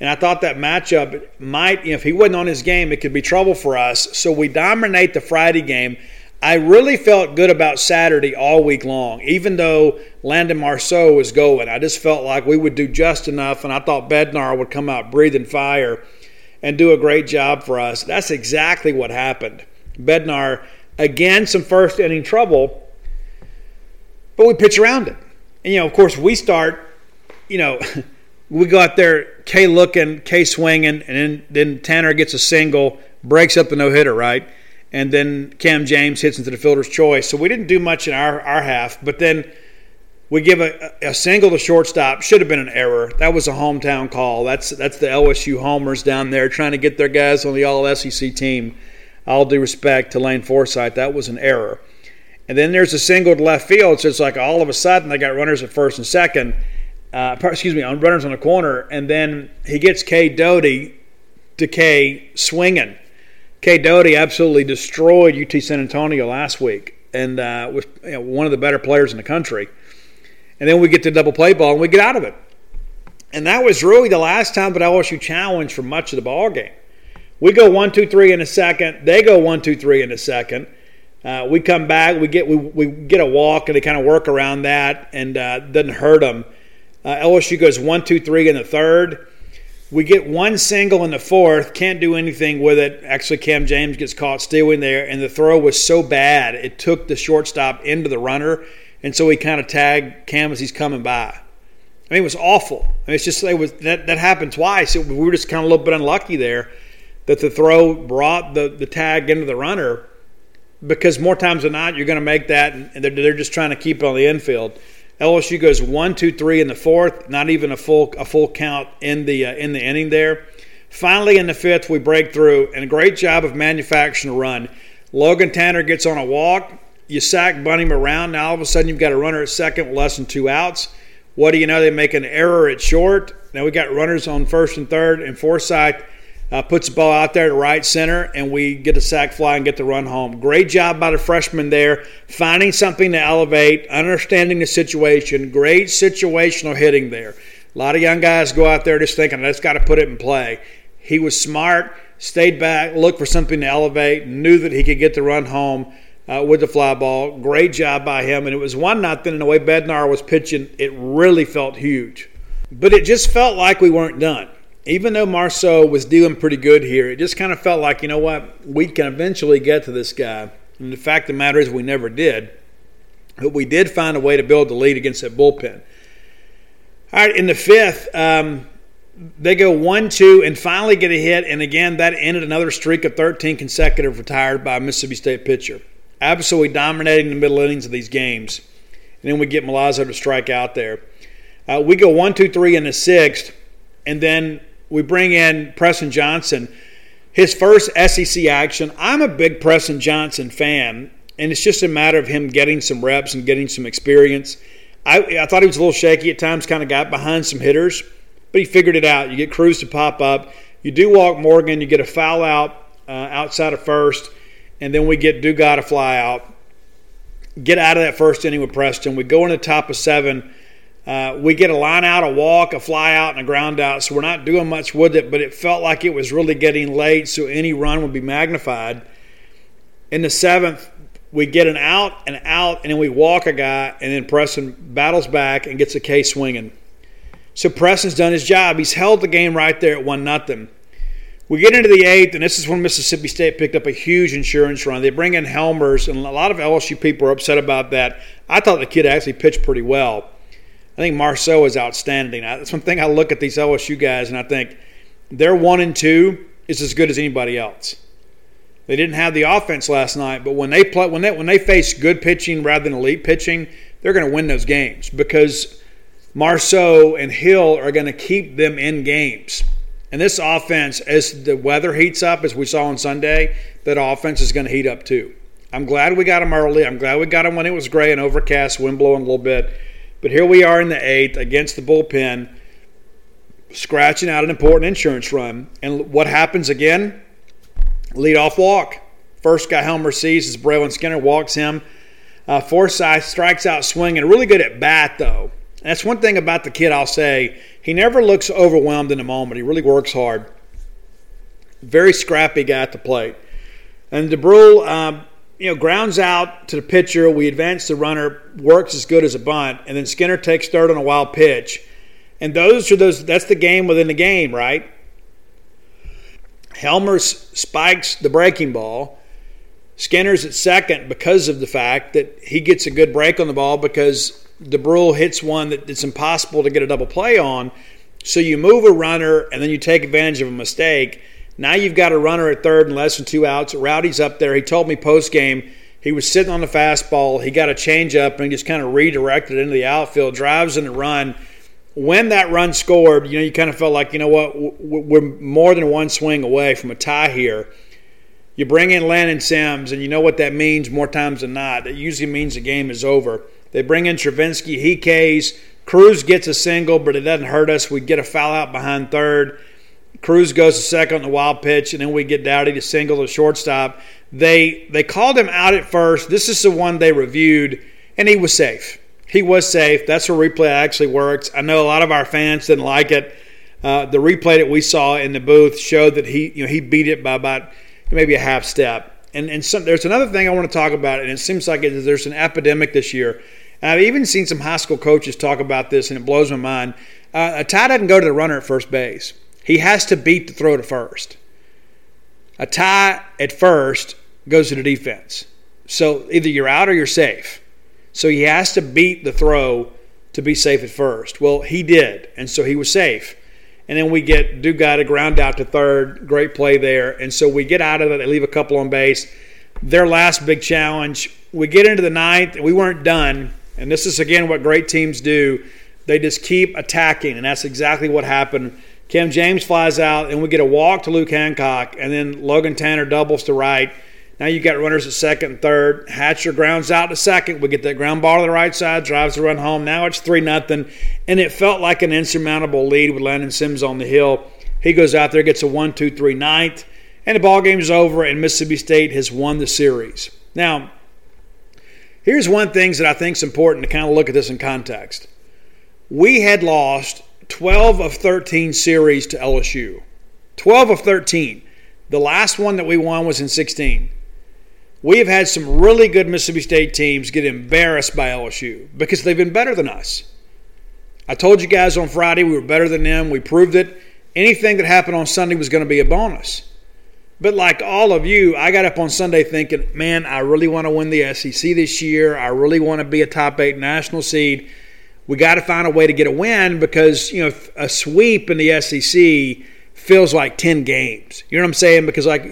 And I thought that matchup might, if he wasn't on his game, it could be trouble for us. So we dominate the Friday game. I really felt good about Saturday all week long, even though Landon Marceaux was going. I just felt like we would do just enough, and I thought Bednar would come out breathing fire and do a great job for us. That's exactly what happened. Bednar, again, some first inning trouble, but we pitch around it. And, you know, of course, we start, you know, [LAUGHS] we go out there, K looking, K swinging, and then, then Tanner gets a single, breaks up the no hitter, right? And then Cam James hits into the fielder's choice. So we didn't do much in our, our half, but then we give a, a single to shortstop. Should have been an error. That was a hometown call. That's that's the LSU homers down there trying to get their guys on the All SEC team. All due respect to Lane Forsythe, that was an error. And then there's a single to left field, so it's like all of a sudden they got runners at first and second. Uh, excuse me, on runners on the corner, and then he gets Cade Doughty to K swinging. Cade Doughty absolutely destroyed UT San Antonio last week, and uh, was you know, one of the better players in the country. And then we get the double play ball and we get out of it. And that was really the last time that LSU challenged for much of the ball game. We go one, two, three in a second. They go one, two, three in a second. Uh, we come back, we get we, we get a walk, and they kind of work around that, and uh, doesn't hurt them. Uh, LSU goes one, two, three in the third. We get one single in the fourth, can't do anything with it. Actually, Cam James gets caught stealing there, and the throw was so bad it took the shortstop into the runner, and so he kind of tagged Cam as he's coming by. I mean, it was awful. I mean, it's just it was that that happened twice. It, we were just kind of a little bit unlucky there that the throw brought the the tag into the runner because more times than not, you're going to make that, and they're, they're just trying to keep it on the infield. LSU goes one, two, three in the fourth. Not even a full a full count in the uh, in the inning there. Finally, in the fifth, we break through, and a great job of manufacturing a run. Logan Tanner gets on a walk. You sack bunny around. Now all of a sudden you've got a runner at second with less than two outs. What do you know? They make an error at short. Now we got runners on first and third, and Forsythe uh, puts the ball out there to right center, and we get a sac fly and get the run home. Great job by the freshman there, finding something to elevate, understanding the situation. Great situational hitting there. A lot of young guys go out there just thinking, let's got to put it in play. He was smart, stayed back, looked for something to elevate, knew that he could get the run home. Uh, with the fly ball. Great job by him. And it was one nothing. And the way Bednar was pitching, it really felt huge. But it just felt like we weren't done even though Marceaux was doing pretty good here, it just kind of felt like, you know what, we can eventually get to this guy. And the fact of the matter is, we never did. But we did find a way to build the lead against that bullpen. All right, in the fifth, um, they go 1 2 and finally get a hit. And again, that ended another streak of 13 consecutive retired by a Mississippi State pitcher. Absolutely dominating the middle innings of these games. And then we get Milazzo to strike out there. Uh, we go 1 2 3 in the sixth. And then we bring in Preston Johnson. His first SEC action. I'm a big Preston Johnson fan, and it's just a matter of him getting some reps and getting some experience. I, I thought he was a little shaky at times, kind of got behind some hitters, but he figured it out. You get Crews to pop up. You do walk Morgan. You get a foul out uh, outside of first, and then we get Dugas to fly out. Get out of that first inning with Preston. We go in the top of seven uh, we get a line out, a walk, a fly out, and a ground out, so we're not doing much with it, but it felt like it was really getting late, so any run would be magnified. In the seventh, we get an out, and out, and then we walk a guy, and then Preston battles back and gets a K swinging. So Preston's done his job. He's held the game right there at 1 nothing. We get into the eighth, and this is when Mississippi State picked up a huge insurance run. They bring in Hellmers, and a lot of LSU people are upset about that. I thought the kid actually pitched pretty well. I think Marceaux is outstanding. That's one thing I look at these LSU guys and I think their one and two is as good as anybody else. They didn't have the offense last night, but when they play when they when they face good pitching rather than elite pitching, they're going to win those games because Marceaux and Hill are going to keep them in games. And this offense, as the weather heats up, as we saw on Sunday, that offense is going to heat up too. I'm glad we got them early. I'm glad we got them when it was gray and overcast, wind blowing a little bit. But here we are in the eighth against the bullpen, scratching out an important insurance run. And what happens again? Lead off walk. First guy Helmer sees is Brayland Skinner, walks him. Uh, Forsythe strikes out swinging. Really good at bat, though. that's one thing about the kid I'll say. He never looks overwhelmed in the moment. He really works hard. Very scrappy guy at the plate. And Dubrule, um, you know, grounds out to the pitcher. We advance the runner, works as good as a bunt, and then Skinner takes third on a wild pitch. And those are those. That's the game within the game, right? Hellmers spikes the breaking ball. Skinner's at second because of the fact that he gets a good break on the ball because Dubrule hits one that it's impossible to get a double play on. So you move a runner and then you take advantage of a mistake. Now you've got a runner at third and less than two outs. Rowdy's up there. He told me post game he was sitting on the fastball. He got a changeup and he just kind of redirected into the outfield, drives in the run. When that run scored, you know, you kind of felt like, you know what, we're more than one swing away from a tie here. You bring in Landon Sims, and you know what that means more times than not. It usually means the game is over. They bring in Travinski, he Ks. Crews gets a single, but it doesn't hurt us. We get a foul out behind third. Crews goes to second on the wild pitch, and then we get Doughty to single to shortstop. They they called him out at first. This is the one they reviewed, and he was safe. He was safe. That's where replay actually works. I know a lot of our fans didn't like it. Uh, the replay that we saw in the booth showed that he you know he beat it by about maybe a half step. And and some, there's another thing I want to talk about, and it seems like it, there's an epidemic this year. And I've even seen some high school coaches talk about this, and it blows my mind. Uh, a tie doesn't go to the runner at first base. He has to beat the throw to first. A tie at first goes to the defense. So either you're out or you're safe. So he has to beat the throw to be safe at first. Well, he did, and so he was safe. And then we get Dugas to ground out to third. Great play there. And so we get out of it. They leave a couple on base. Their last big challenge. We get into the ninth, we weren't done. And this is, again, what great teams do. They just keep attacking, and that's exactly what happened. Cam James flies out, and we get a walk to Luke Hancock, and then Logan Tanner doubles to right. Now you've got runners at second and third. Hatcher grounds out to second. We get that ground ball to the right side, drives the run home. Now it's three nothing, and it felt like an insurmountable lead with Landon Sims on the hill. He goes out there, gets a one, two, three ninth, and the ball game is over. And Mississippi State has won the series. Now, here's one thing that I think is important to kind of look at this in context. We had lost 12 of 13 series to LSU. 12 of 13. The last one that we won was in 16. We have had some really good Mississippi State teams get embarrassed by LSU because they've been better than us. I told you guys on Friday we were better than them. We proved it. Anything that happened on Sunday was going to be a bonus. But like all of you, I got up on Sunday thinking, man, I really want to win the SEC this year. I really want to be a top eight national seed we got to find a way to get a win because you know a sweep in the SEC feels like 10 games. You know what I'm saying? Because like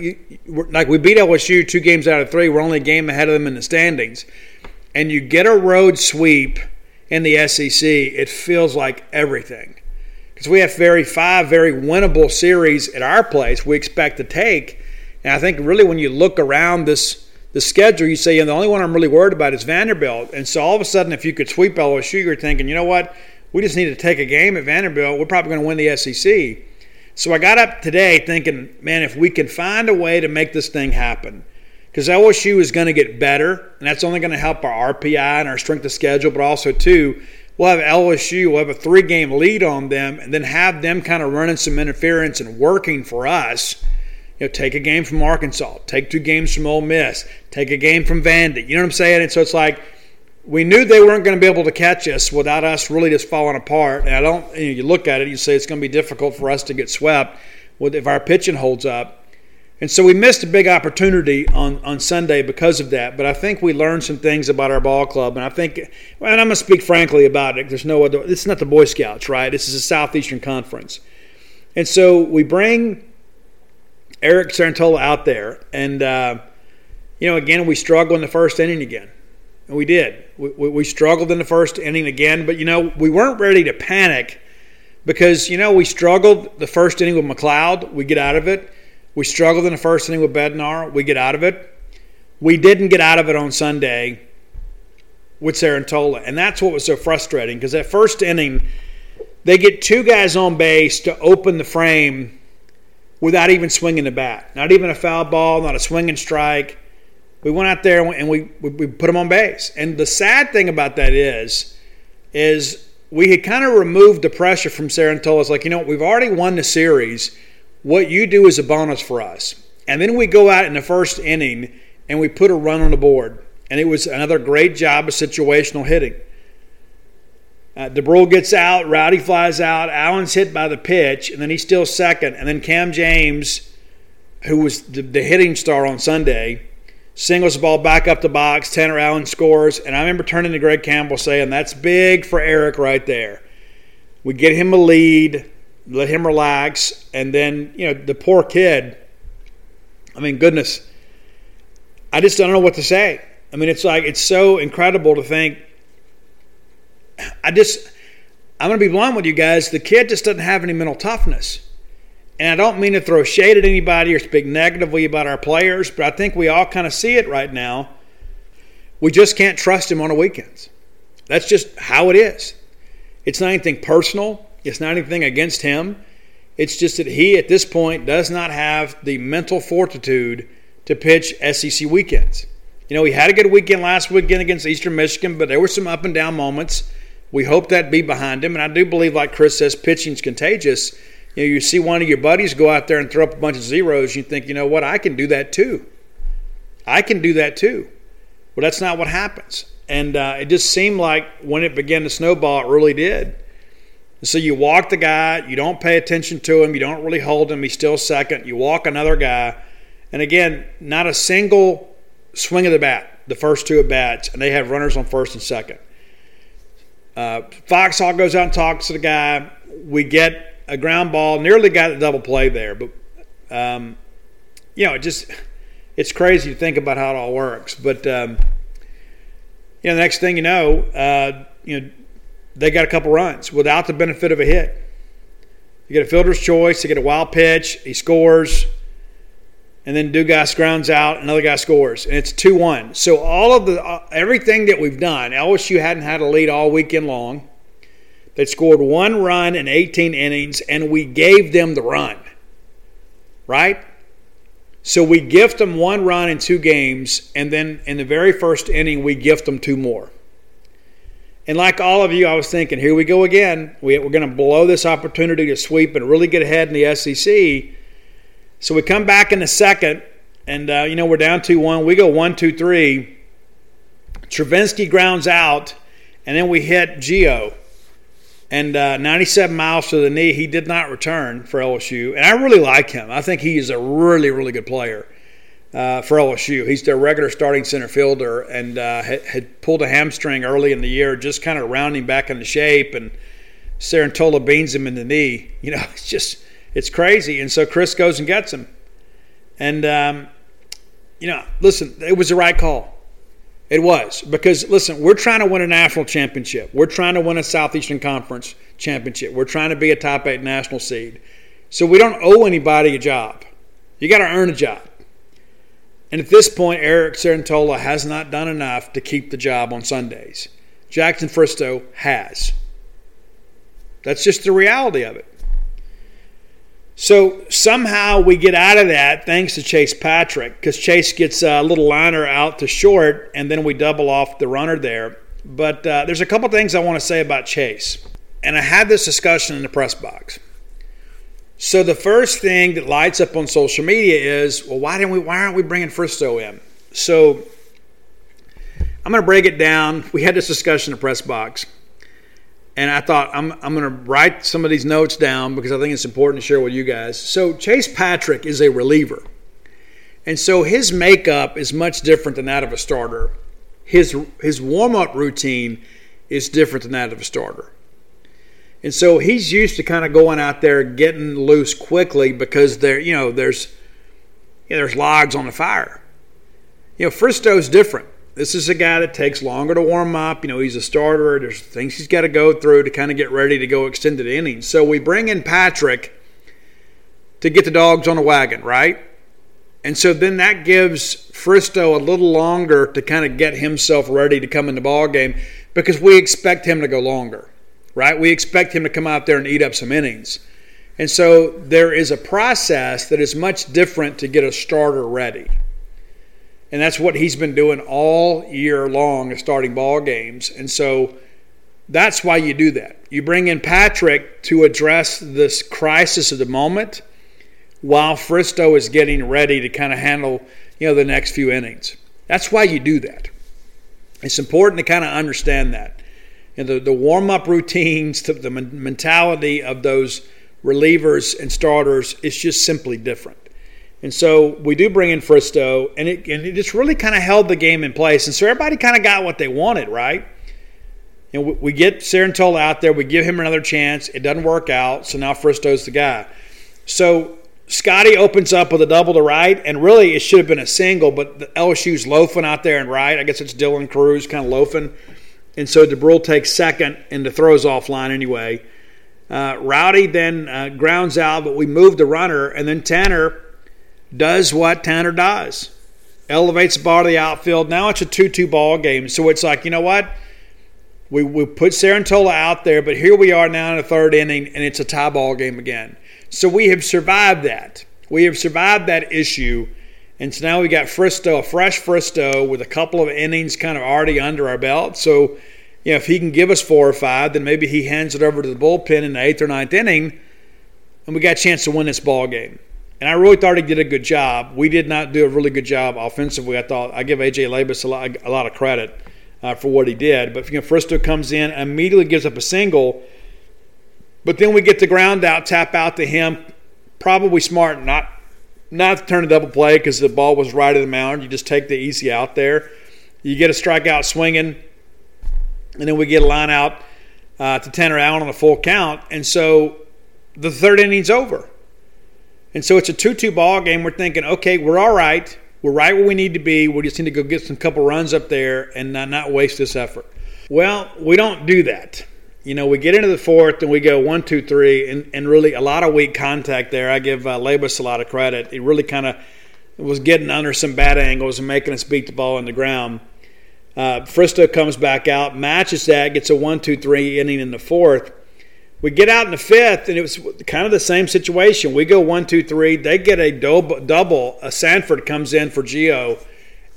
like we beat LSU two games out of three. We're only a game ahead of them in the standings. And you get a road sweep in the SEC, it feels like everything. Because we have very five very winnable series at our place we expect to take. And I think really when you look around this the schedule, you say, and the only one I'm really worried about is Vanderbilt. And so all of a sudden, if you could sweep LSU, you're thinking, you know what? We just need to take a game at Vanderbilt. We're probably going to win the SEC. So I got up today thinking, man, if we can find a way to make this thing happen, because LSU is going to get better, and that's only going to help our RPI and our strength of schedule, but also, too, we'll have LSU, we'll have a three game lead on them, and then have them kind of running some interference and working for us you know, take a game from Arkansas, take two games from Ole Miss, take a game from Vandy. You know what I'm saying? And so it's like we knew they weren't going to be able to catch us without us really just falling apart. And I don't. You, know, you look at it, you say it's going to be difficult for us to get swept if our pitching holds up. And so we missed a big opportunity on, on Sunday because of that. But I think we learned some things about our ball club. And I think, and I'm going to speak frankly about it. There's no other, this is not the Boy Scouts, right? This is a Southeastern Conference. And so we bring Eric Cerantola out there. And, uh, you know, again, we struggled in the first inning again. And we did. We, we, we struggled in the first inning again, but, you know, we weren't ready to panic because, you know, we struggled the first inning with MacLeod. We get out of it. We struggled in the first inning with Bednar. We get out of it. We didn't get out of it on Sunday with Cerantola. And that's what was so frustrating because that first inning, they get two guys on base to open the frame without even swinging the bat. Not even a foul ball, not a swinging strike. We went out there and we, we, we put them on base. And the sad thing about that is, is we had kind of removed the pressure from Cerantola. It's like, you know, we've already won the series. What you do is a bonus for us. And then we go out in the first inning and we put a run on the board. And it was another great job of situational hitting. Uh, Dubrule gets out, Rowdy flies out, Allen's hit by the pitch, and then he's still second. And then Cam James, who was the, the hitting star on Sunday, singles the ball back up the box. Tanner Allen scores. And I remember turning to Greg Campbell saying, That's big for Eric right there. We get him a lead, let him relax. And then, you know, the poor kid, I mean, goodness, I just don't know what to say. I mean, it's like, it's so incredible to think. I just, I'm going to be blunt with you guys. The kid just doesn't have any mental toughness. And I don't mean to throw shade at anybody or speak negatively about our players, but I think we all kind of see it right now. We just can't trust him on the weekends. That's just how it is. It's not anything personal, it's not anything against him. It's just that he, at this point, does not have the mental fortitude to pitch SEC weekends. You know, he had a good weekend last weekend against Eastern Michigan, but there were some up and down moments. We hope that be behind him. And I do believe, like Chris says, pitching's contagious you know, you see one of your buddies go out there and throw up a bunch of zeros, you think, you know what, I can do that too. I can do that too. Well, that's not what happens. And uh, it just seemed like when it began to snowball, it really did. So you walk the guy, you don't pay attention to him, you don't really hold him, he's still second. You walk another guy, and again, not a single swing of the bat, the first two at bats, and they have runners on first and second. Uh, Foxhall goes out and talks to the guy. We get a ground ball, nearly got a double play there, but um, you know, it just it's crazy to think about how it all works. But um, you know, the next thing you know, uh, you know, they got a couple runs without the benefit of a hit. You get a fielder's choice, you get a wild pitch, he scores, and then Dugas grounds out, another guy scores, and it's two one. So all of the uh, everything that we've done, LSU hadn't had a lead all weekend long They scored one run in 18 innings, and we gave them the run. Right? So we gift them one run in two games, and then in the very first inning, we gift them two more. And like all of you, I was thinking, here we go again. We, are going to blow this opportunity to sweep and really get ahead in the SEC. So we come back in the second, and uh, you know we're down two one. We go one two three. Travinski grounds out, and then we hit Gio, and uh, 97 miles to the knee. He did not return for LSU, and I really like him. I think he is a really, really good player uh, for LSU. He's their regular starting center fielder, and uh, had, had, pulled a hamstring early in the year, just kind of rounding back into shape, and Cerantola beans him in the knee. You know, [LAUGHS] it's just it's crazy. And so Chris goes and gets him, and um, you know, listen, it was the right call. It was because listen, we're trying to win a national championship. We're trying to win a Southeastern Conference championship. We're trying to be a top eight national seed. So we don't owe anybody a job. You got to earn a job. And at this point, Eric Cerantola has not done enough to keep the job on Sundays. Jackson Fristoe has. That's just the reality of it. So somehow we get out of that thanks to Chase Patrick because Chase gets a little liner out to short and then we double off the runner there. But uh, there's a couple things I want to say about Chase. And I had this discussion in the press box. So the first thing that lights up on social media is, well, why didn't we? Why aren't we bringing Fristoe in? So I'm going to break it down. We had this discussion in the press box and I thought I'm, I'm going to write some of these notes down because I think it's important to share with you guys. So Chase Patrick is a reliever, and so his makeup is much different than that of a starter. His his warm up routine is different than that of a starter, and so he's used to kind of going out there getting loose quickly because there you know there's you know, there's logs on the fire. You know Fristoe's different this is a guy that takes longer to warm up. You know, he's a starter. There's things he's got to go through to kind of get ready to go extended innings. So we bring in Patrick to get the dogs on the wagon, right? And so then that gives Fristoe a little longer to kind of get himself ready to come in the ball game because we expect him to go longer, right? We expect him to come out there and eat up some innings. And so there is a process that is much different to get a starter ready. And that's what he's been doing all year long, starting ball games. And so that's why you do that. You bring in Patrick to address this crisis of the moment while Fristoe is getting ready to kind of handle, you know, the next few innings. That's why you do that. It's important to kind of understand that. And the, the warm up routines, the mentality of those relievers and starters is just simply different. And so we do bring in Fristoe, and it, and it just really kind of held the game in place. And so everybody kind of got what they wanted, right? And we, we get Cerantola out there, we give him another chance. It doesn't work out, so now Fristoe's the guy. So Scotty opens up with a double to right, and really it should have been a single, but the LSU's loafing out there and right. I guess it's Dylan Crews kind of loafing. And so Dubrule takes second, and the throw's offline anyway. Uh, Rowdy then uh, grounds out, but we move the runner, and then Tanner does what Tanner does elevates the ball to the outfield. Now it's a 2 2 ball game. So it's like, you know what? We, we put Cerantola out there, but here we are now in the third inning, and it's a tie ball game again. So we have survived that. We have survived that issue. And so now we got Fristoe, a fresh Fristoe with a couple of innings kind of already under our belt. So, you know, if he can give us four or five, then maybe he hands it over to the bullpen in the eighth or ninth inning, and we got a chance to win this ball game. And I really thought he did a good job. We did not do a really good job offensively. I thought I give AJ Labas a lot, a lot of credit uh, for what he did. But you know, Fristoe comes in, immediately gives up a single but then we get the ground out, tap out to him. Probably smart not not to turn a double play because the ball was right of the mound. You just take the easy out there. You get a strikeout swinging, and then we get a line out uh, to Tanner Allen on a full count. And so the third inning's over. And so it's a 2 2 ball game. We're thinking, okay, we're all right. We're right where we need to be. We just need to go get some couple runs up there and not, not waste this effort. Well, we don't do that you know, we get into the fourth and we go one, two, three, and, and really a lot of weak contact there. I give uh, Labas a lot of credit. He really kind of was getting under some bad angles and making us beat the ball on the ground. Uh, Fristoe comes back out, matches that, gets a one, two, three inning in the fourth. We get out in the fifth, and it was kind of the same situation. We go one, two, three. They get a double. A Sanford comes in for Gio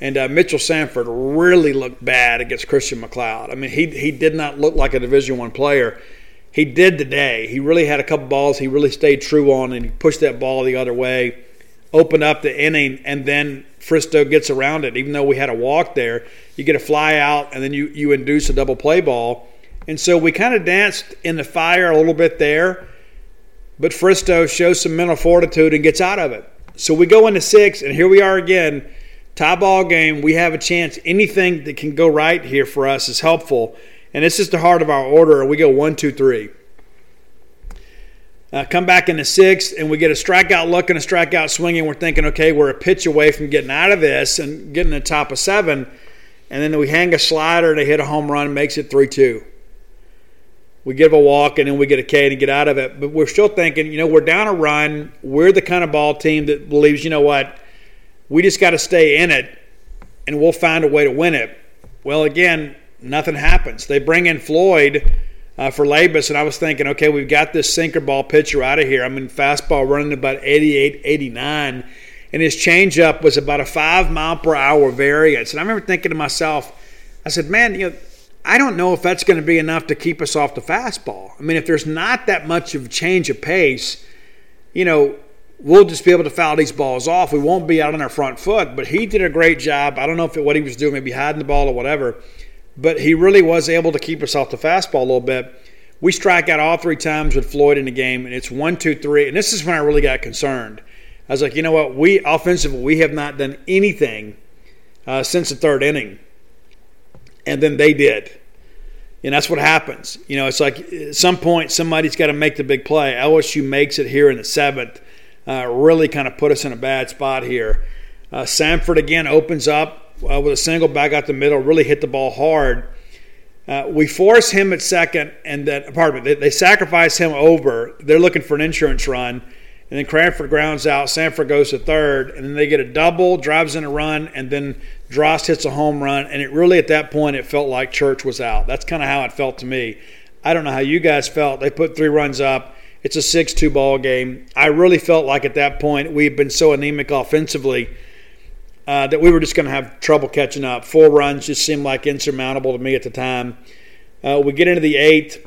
and uh, Mitchell Sanford really looked bad against Christian MacLeod. I mean, he he did not look like a Division One player. He did today. He really had a couple balls he really stayed true on, and he pushed that ball the other way, opened up the inning, and then Fristoe gets around it. Even though we had a walk there, you get a fly out, and then you you induce a double play ball, and so we kind of danced in the fire a little bit there. But Fristoe shows some mental fortitude and gets out of it. So we go into six, and here we are again tie ball game, we have a chance. Anything that can go right here for us is helpful. And this is the heart of our order. We go one, two, three. Uh, come back in the sixth, and we get a strikeout look and a strikeout swinging. We're thinking, okay, we're a pitch away from getting out of this and getting the top of seven. And then we hang a slider to hit a home run, makes it 3 2. We give a walk, and then we get a K to get out of it. But we're still thinking, you know, we're down a run. We're the kind of ball team that believes, you know what, we just got to stay in it and we'll find a way to win it. Well, again, nothing happens. They bring in Floyd uh, for Labas, and I was thinking, okay, we've got this sinker ball pitcher out of here. I mean, fastball running about 88, 89, and his changeup was about a five mile per hour variance. And I remember thinking to myself, I said, man, you know, I don't know if that's going to be enough to keep us off the fastball. I mean, if there's not that much of a change of pace, you know, we'll just be able to foul these balls off. We won't be out on our front foot. But he did a great job. I don't know if it, what he was doing, maybe hiding the ball or whatever, but he really was able to keep us off the fastball a little bit. We strike out all three times with Floyd in the game, and it's one, two, three. And this is when I really got concerned. I was like, you know what? We offensively, we have not done anything uh, since the third inning, and then they did. And that's what happens. You know, it's like at some point somebody's got to make the big play. LSU makes it here in the seventh uh, really kind of put us in a bad spot here. Uh, Sanford again opens up uh, with a single back out the middle, really hit the ball hard. Uh, we force him at second, and then, pardon me, they, they, sacrifice him over. They're looking for an insurance run. And then Cranford grounds out. Sanford goes to third, and then they get a double, drives in a run, and then Drost hits a home run. And it really, at that point, it felt like Church was out. That's kind of how it felt to me. I don't know how you guys felt. They put three runs up. It's a 6 2 ball game. I really felt like at that point we had been so anemic offensively uh, that we were just going to have trouble catching up. Four runs just seemed like insurmountable to me at the time. Uh, we get into the eighth,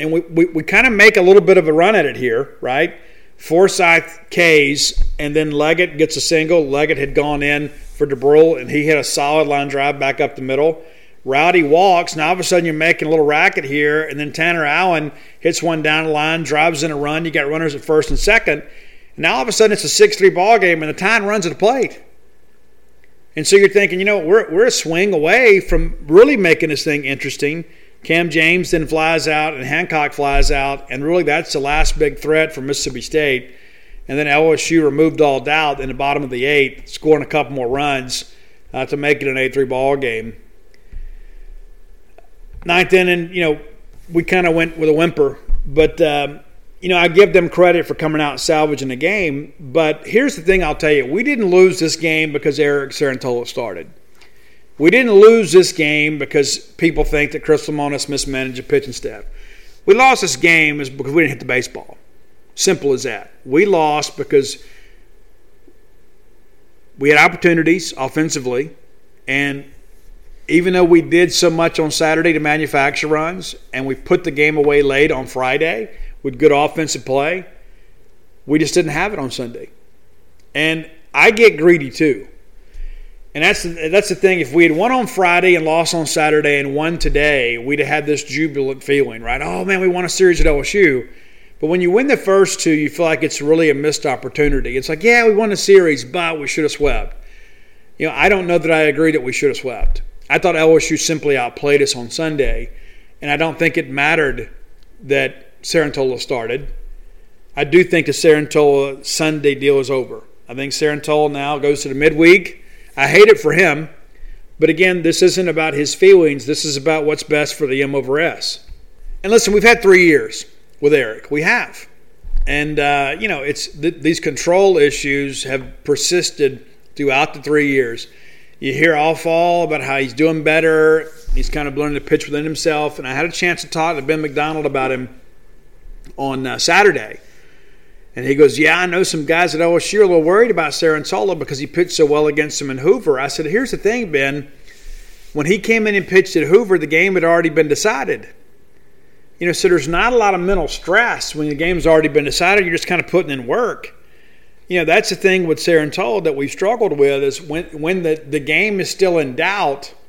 and we, we, we kind of make a little bit of a run at it here, right? Forsythe K's, and then Leggett gets a single. Leggett had gone in for Dubrule, and he hit a solid line drive back up the middle. Rowdy walks. Now all of a sudden you're making a little racket here, and then Tanner Allen hits one down the line, drives in a run. You got runners at first and second, And now all of a sudden it's a 6 3 ball game and the time runs at the plate. And so you're thinking, you know, we're, we're a swing away from really making this thing interesting. Cam James then flies out and Hancock flies out, and really that's the last big threat for Mississippi State. And then LSU removed all doubt in the bottom of the eighth, scoring a couple more runs uh, to make it an 8 3 ball game. Ninth inning, you know, we kind of went with a whimper, but um, you know, I give them credit for coming out and salvaging the game. But here's the thing I'll tell you we didn't lose this game because Eric Cerantola started. We didn't lose this game because people think that Chris Lemonis mismanaged the pitching staff. We lost this game is because we didn't hit the baseball. Simple as that. We lost because we had opportunities offensively, and even though we did so much on Saturday to manufacture runs, and we put the game away late on Friday with good offensive play. We just didn't have it on Sunday. And I get greedy too. And that's that's the thing. If we had won on Friday and lost on Saturday and won today, we'd have had this jubilant feeling, right? Oh man, we won a series at LSU. But when you win the first two, you feel like it's really a missed opportunity. It's like, yeah, we won the series, but we should have swept. You know, I don't know that I agree that we should have swept. I thought LSU simply outplayed us on Sunday, and I don't think it mattered that Cerantola started. I do think the Cerantola Sunday deal is over. I think Cerantola now goes to the midweek. I hate it for him, but again, this isn't about his feelings. This is about what's best for the M over S. And listen, we've had three years with Eric. We have, and uh, you know, it's th- these control issues have persisted throughout the three years. You hear all fall about how he's doing better. He's kind of learning to pitch within himself. And I had a chance to talk to Ben McDonald about him on uh, Saturday. And he goes, Yeah, I know some guys at LSU are a little worried about Cerantola because he pitched so well against them in Hoover. I said, Here's the thing, Ben. When he came in and pitched at Hoover, the game had already been decided. You know, so there's not a lot of mental stress when the game's already been decided. You're just kind of putting in work. You know, that's the thing with Cerantola that we've struggled with is when when the, the game is still in doubt –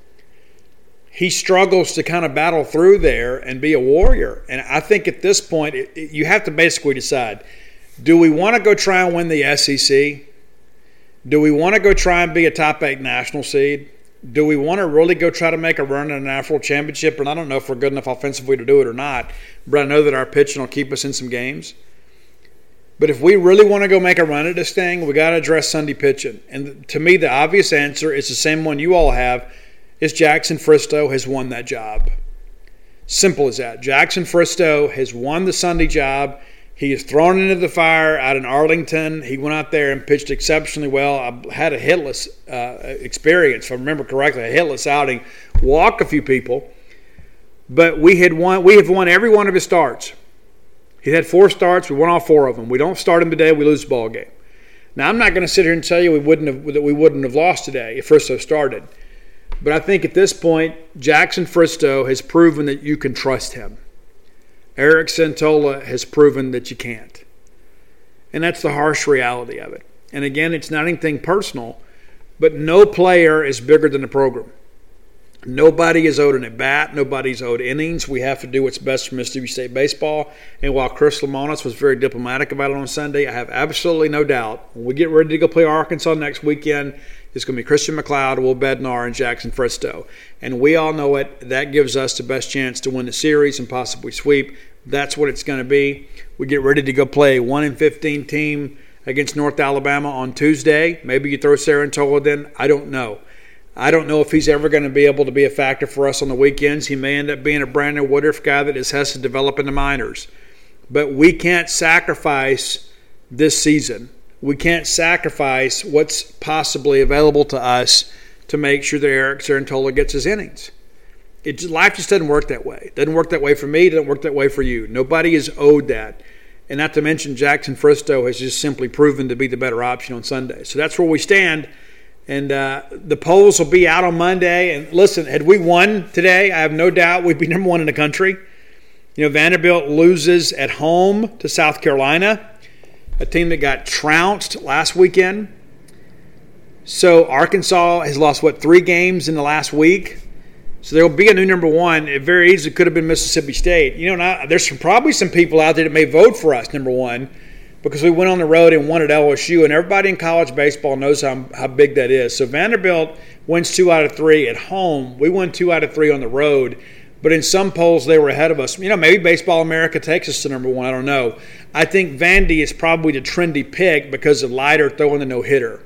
he struggles to kind of battle through there and be a warrior. And I think at this point, it, it, you have to basically decide do we want to go try and win the SEC? Do we want to go try and be a top eight national seed? Do we want to really go try to make a run in a national championship? And I don't know if we're good enough offensively to do it or not, but I know that our pitching will keep us in some games. But if we really want to go make a run at this thing, we got to address Sunday pitching. And to me, the obvious answer is the same one you all have is Jackson Fristoe has won that job. Simple as that. Jackson Fristoe has won the Sunday job. He is thrown into the fire out in Arlington. He went out there and pitched exceptionally well. I had a hitless uh, experience, if I remember correctly, a hitless outing. walk a few people, but we had won. We have won every one of his starts. He had four starts. We won all four of them. We don't start him today. We lose the ball game. Now I'm not going to sit here and tell you we wouldn't have that we wouldn't have lost today if Fristoe started. But I think at this point, Jackson Fristoe has proven that you can trust him. Eric Cerantola has proven that you can't. And that's the harsh reality of it. And again, it's not anything personal, but no player is bigger than the program. Nobody is owed an at bat. Nobody's owed innings. We have to do what's best for Mississippi State baseball. And while Chris Lemonis was very diplomatic about it on Sunday, I have absolutely no doubt when we get ready to go play Arkansas next weekend, it's going to be Christian MacLeod, Will Bednar, and Jackson Fristoe. And we all know it. That gives us the best chance to win the series and possibly sweep. That's what it's going to be. We get ready to go play 1 in 15 team against North Alabama on Tuesday. Maybe you throw Cerantola then. I don't know. I don't know if he's ever going to be able to be a factor for us on the weekends. He may end up being a Brandon Woodruff guy that just has to develop in the minors. But we can't sacrifice this season we can't sacrifice what's possibly available to us to make sure that Eric Cerantola gets his innings. It, life just doesn't work that way. It doesn't work that way for me. It doesn't work that way for you. Nobody is owed that. And not to mention, Jackson Fristoe has just simply proven to be the better option on Sunday. So that's where we stand. And uh, the polls will be out on Monday. And listen, had we won today, I have no doubt we'd be number one in the country. You know, Vanderbilt loses at home to South Carolina a team that got trounced last weekend. So Arkansas has lost what three games in the last week. So there will be a new number one. It very easily could have been Mississippi State. You know, there's some, probably some people out there that may vote for us number one because we went on the road and won at LSU, and everybody in college baseball knows how, how big that is. So Vanderbilt wins two out of three at home. We won two out of three on the road. But in some polls, they were ahead of us. You know, maybe Baseball America takes us to number one. I don't know. I think Vandy is probably the trendy pick because of Leiter throwing the no hitter.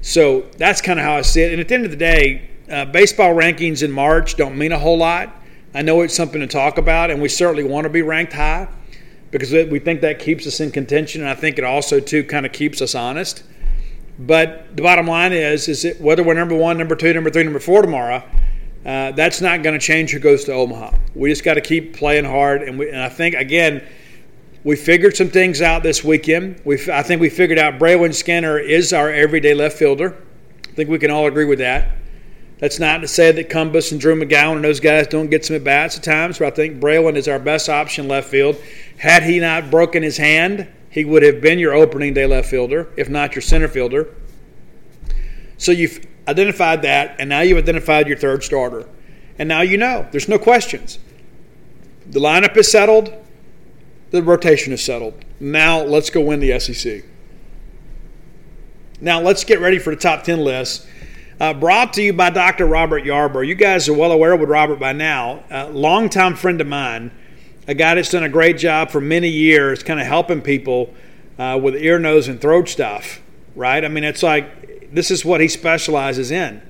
So that's kind of how I see it. And at the end of the day, uh, baseball rankings in March don't mean a whole lot. I know it's something to talk about, and we certainly want to be ranked high because we think that keeps us in contention, and I think it also too kind of keeps us honest. But the bottom line is, is that whether we're number one, number two, number three, number four tomorrow, uh, that's not going to change who goes to Omaha. We just got to keep playing hard, and, we, and I think again, we figured some things out this weekend. We, I think we figured out Brayland Skinner is our everyday left fielder. I think we can all agree with that. That's not to say that Cumbest and Drew McGowan and those guys don't get some at bats at times, but I think Braylon is our best option left field. Had he not broken his hand, he would have been your opening day left fielder, if not your center fielder. So you've identified that, and now you've identified your third starter. And now you know. There's no questions. The lineup is settled, the rotation is settled. Now let's go win the SEC. Now let's get ready for the top 10 list. Uh, brought to you by Dr. Robert Yarbrough. You guys are well aware with Robert by now. A longtime friend of mine, a guy that's done a great job for many years, kind of helping people uh, with ear, nose, and throat stuff, right? I mean, it's like this is what he specializes in.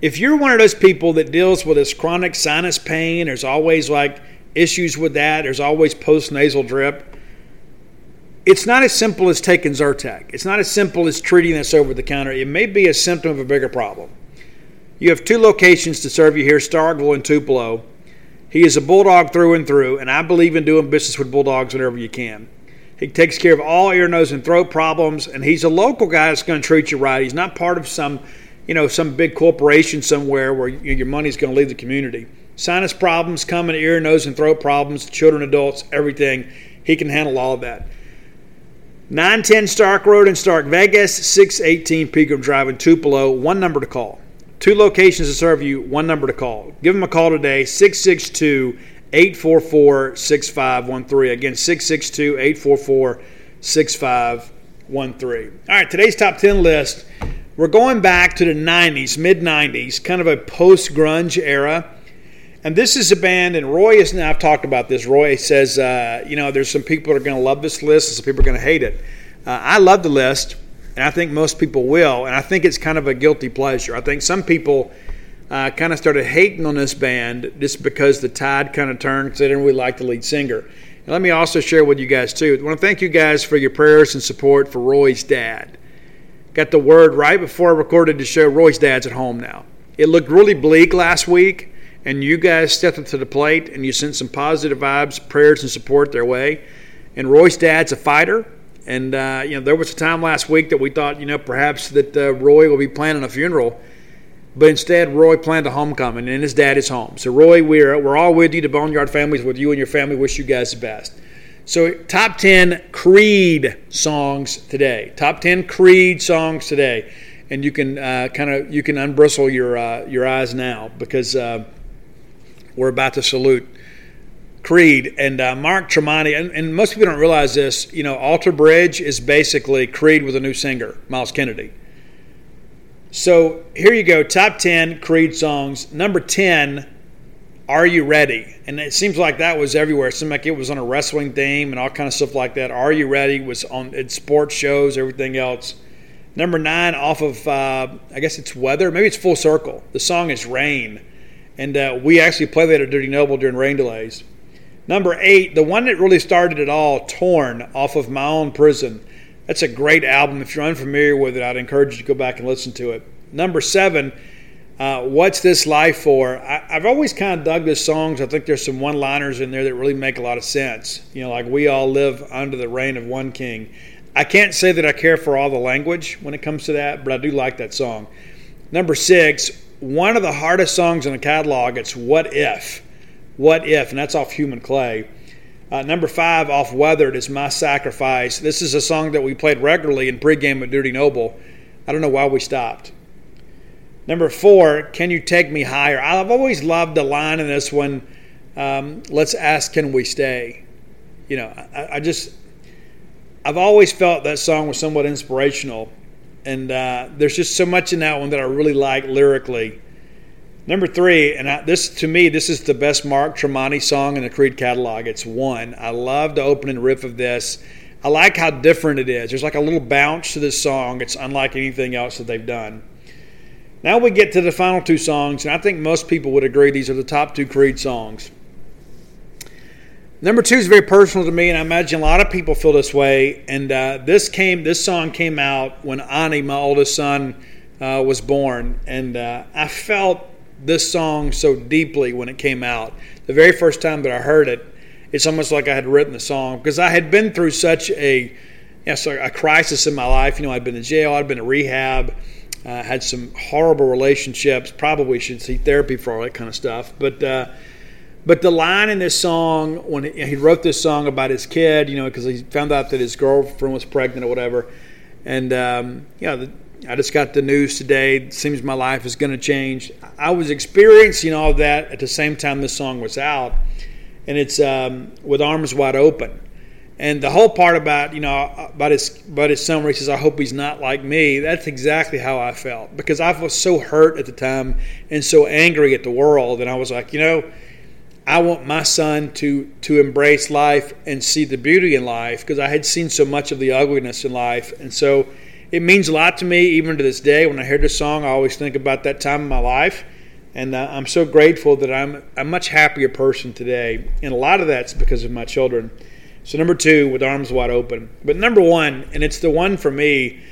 If you're one of those people that deals with this chronic sinus pain, there's always like issues with that, there's always post nasal drip it's not as simple as taking Zyrtec. It's not as simple as treating this over the counter. It may be a symptom of a bigger problem. You have two locations to serve you here Starkville and Tupelo. He is a bulldog through and through, and I believe in doing business with bulldogs whenever you can. He takes care of all ear, nose, and throat problems, and he's a local guy that's going to treat you right. He's not part of some, you know, some big corporation somewhere where your money's going to leave the community. Sinus problems, common ear, nose, and throat problems, children, adults, everything. He can handle all of that. 910 Stark Road in Stark Vegas, 618 Pegram Drive in Tupelo. One number to call. Two locations to serve you, one number to call. Give them a call today, 662 844 6513. Again, 662 844 6513. All right, today's top 10 list. We're going back to the 90s, mid 90s, kind of a post grunge era. And this is a band, and Roy is now, I've talked about this. Roy says, uh, you know, there's some people that are going to love this list, and some people are going to hate it. Uh, I love the list, and I think most people will, and I think it's kind of a guilty pleasure. I think some people uh, kind of started hating on this band just because the tide kind of turned they didn't really like the lead singer. And let me also share with you guys, too. I want to thank you guys for your prayers and support for Roy's dad. Got the word right before I recorded the show Roy's dad's at home now. It looked really bleak last week and you guys stepped up to the plate and you sent some positive vibes, prayers, and support their way. And Roy's dad's a fighter. And, uh, you know, there was a time last week that we thought, you know, perhaps that uh, Roy will be planning a funeral. But instead, Roy planned a homecoming, and his dad is home. So, Roy, we're, we're all with you. The Boneyard families with you and your family. Wish you guys the best. So, top 10 Creed songs today. Top 10 Creed songs today. And you can uh, kind of you can unbristle your uh, your eyes now because uh, we're about to salute Creed and uh, Mark Tremonti. And, and, most people don't realize this. You know, Alter Bridge is basically Creed with a new singer, Myles Kennedy. So here you go, top ten Creed songs. Number ten, Are You Ready? And it seems like that was everywhere. It seemed like it was on a wrestling theme and all kind of stuff like that. Are You Ready was on in sports shows, everything else. Number nine, off of uh, I guess it's Weather, maybe it's Full Circle. The song is Rain and uh, we actually play that at Dudy Noble during rain delays. Number eight, the one that really started it all, Torn, off of My Own Prison. That's a great album. If you're unfamiliar with it, I'd encourage you to go back and listen to it. Number seven, uh, What's This Life For? I, have always kind of dug the songs. I think there's some one liners in there that really make a lot of sense. You know, like We All Live Under the Reign of One King. I can't say that I care for all the language when it comes to that, but I do like that song. Number six, one of the hardest songs in the catalog. It's What If. What If, and that's off Human Clay. Uh, number five off Weathered is My Sacrifice. This is a song that we played regularly in pregame at Dudy Noble. I don't know why we stopped. Number four, Can You Take Me Higher? I've always loved the line in this one, um, Let's Ask, Can We Stay? You know, I, I just, I've always felt that song was somewhat inspirational, and uh, there's just so much in that one that I really like lyrically. Number three, and I, this to me, this is the best Mark Tremonti song in the Creed catalog. It's one. I love the opening riff of this. I like how different it is. There's like a little bounce to this song. It's unlike anything else that they've done. Now we get to the final two songs, and I think most people would agree these are the top two Creed songs. Number two is very personal to me, and I imagine a lot of people feel this way. And uh, this came, this song came out when Ani, my oldest son, uh, was born, and uh, I felt this song so deeply when it came out. The very first time that I heard it, it's almost like I had written the song because I had been through such a, you know, a crisis in my life. You know, I'd been in jail, I'd been in rehab, uh, had some horrible relationships. Probably should see therapy for all that kind of stuff, but uh, but the line in this song, when he wrote this song about his kid, you know, because he found out that his girlfriend was pregnant or whatever, and um, you know, the, I just got the news today. It seems my life is going to change. I was experiencing all that at the same time this song was out, and it's um, with arms wide open. And the whole part about you know about his about his son where he says, "I hope he's not like me." That's exactly how I felt because I was so hurt at the time and so angry at the world, and I was like, you know I want my son to to embrace life and see the beauty in life because I had seen so much of the ugliness in life, and so it means a lot to me even to this day. When I hear this song, I always think about that time in my life, and uh, I'm so grateful that I'm a much happier person today, and a lot of that's because of my children. So number two, with arms wide open, but number one, and it's the one for me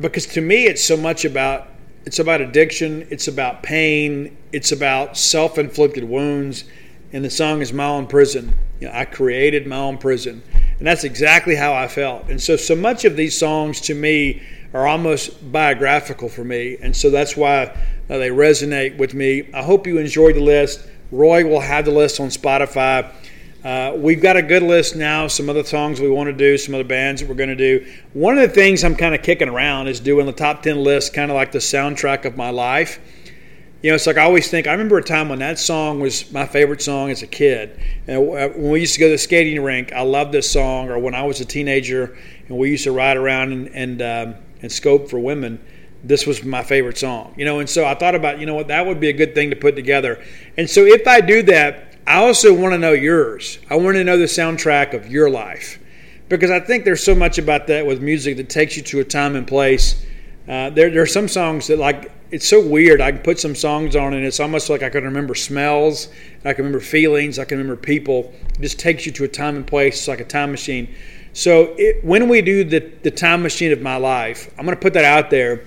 because to me it's so much about it's about addiction, it's about pain, it's about self-inflicted wounds and the song is my own prison. You know, I created my own prison. And that's exactly how I felt. And so, so much of these songs to me are almost biographical for me. And so that's why uh, they resonate with me. I hope you enjoyed the list. Roy will have the list on Spotify. Uh, we've got a good list now, some other songs we want to do, some other bands that we're going to do. One of the things I'm kind of kicking around is doing the top 10 list, kind of like the soundtrack of my life you know, it's like I always think. I remember a time when that song was my favorite song as a kid. And when we used to go to the skating rink, I loved this song. Or when I was a teenager and we used to ride around and and, um, and scope for women, this was my favorite song. You know, and so I thought about, you know what, that would be a good thing to put together. And so if I do that, I also want to know yours. I want to know the soundtrack of your life because I think there's so much about that with music that takes you to a time and place. Uh, there, there are some songs that like it's so weird. I can put some songs on, and it's almost like I can remember smells, I can remember feelings, I can remember people. It just takes you to a time and place. It's like a time machine. So it, when we do the, the time machine of my life, I'm going to put that out there.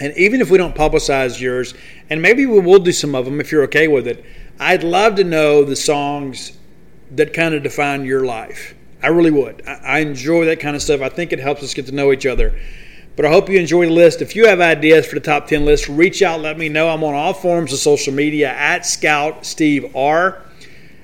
And even if we don't publicize yours, and maybe we will do some of them if you're okay with it, I'd love to know the songs that kind of define your life. I really would. I, I enjoy that kind of stuff. I think it helps us get to know each other. But I hope you enjoy the list. If you have ideas for the top 10 list, reach out, let me know. I'm on all forms of social media at Scout Steve R.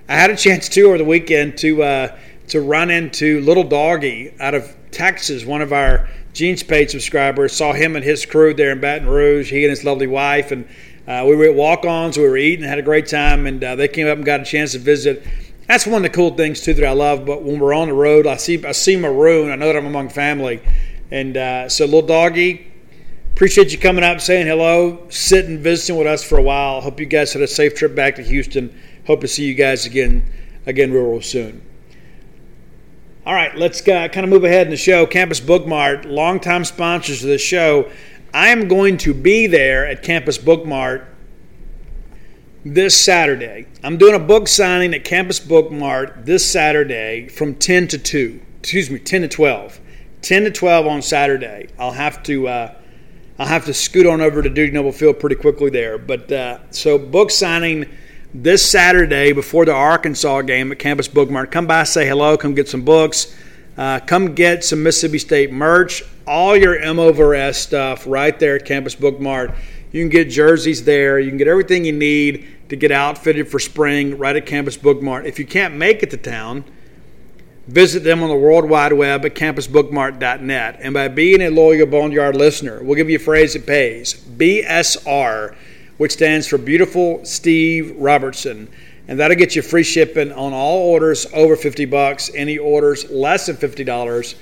I had a chance too over the weekend to uh, to run into Little Doggy out of Texas, one of our Gene's Page subscribers. Saw him and his crew there in Baton Rouge, he and his lovely wife. And uh, we were at walk ons, we were eating, had a great time, and uh, they came up and got a chance to visit. That's one of the cool things too that I love. But when we're on the road, I see I see Maroon. I know that I'm among family, and uh, so, little doggy, appreciate you coming up, saying hello, sitting, visiting with us for a while. Hope you guys had a safe trip back to Houston. Hope to see you guys again, again real, real soon. All right, let's uh, kind of move ahead in the show. Campus Book Mart, longtime sponsors of the show. I am going to be there at Campus Book Mart this Saturday. I'm doing a book signing at Campus Book Mart this Saturday from 10 to 2. Excuse me, 10 to 12. 10 to 12 on Saturday. I'll have to uh, I'll have to scoot on over to Dudy Noble Field pretty quickly there. But uh, so book signing this Saturday before the Arkansas game at Campus Book Mart. Come by, say hello, come get some books, uh, come get some Mississippi State merch, all your M over S stuff right there at Campus Book Mart. You can get jerseys there. You can get everything you need to get outfitted for spring right at Campus Book Mart. If you can't make it to town, Visit them on the World Wide Web at campusbookmart.net. And by being a loyal Boneyard listener, we'll give you a phrase that pays BSR, which stands for Beautiful Steve Robertson. And that'll get you free shipping on all orders over 50 bucks. Any orders less than $50,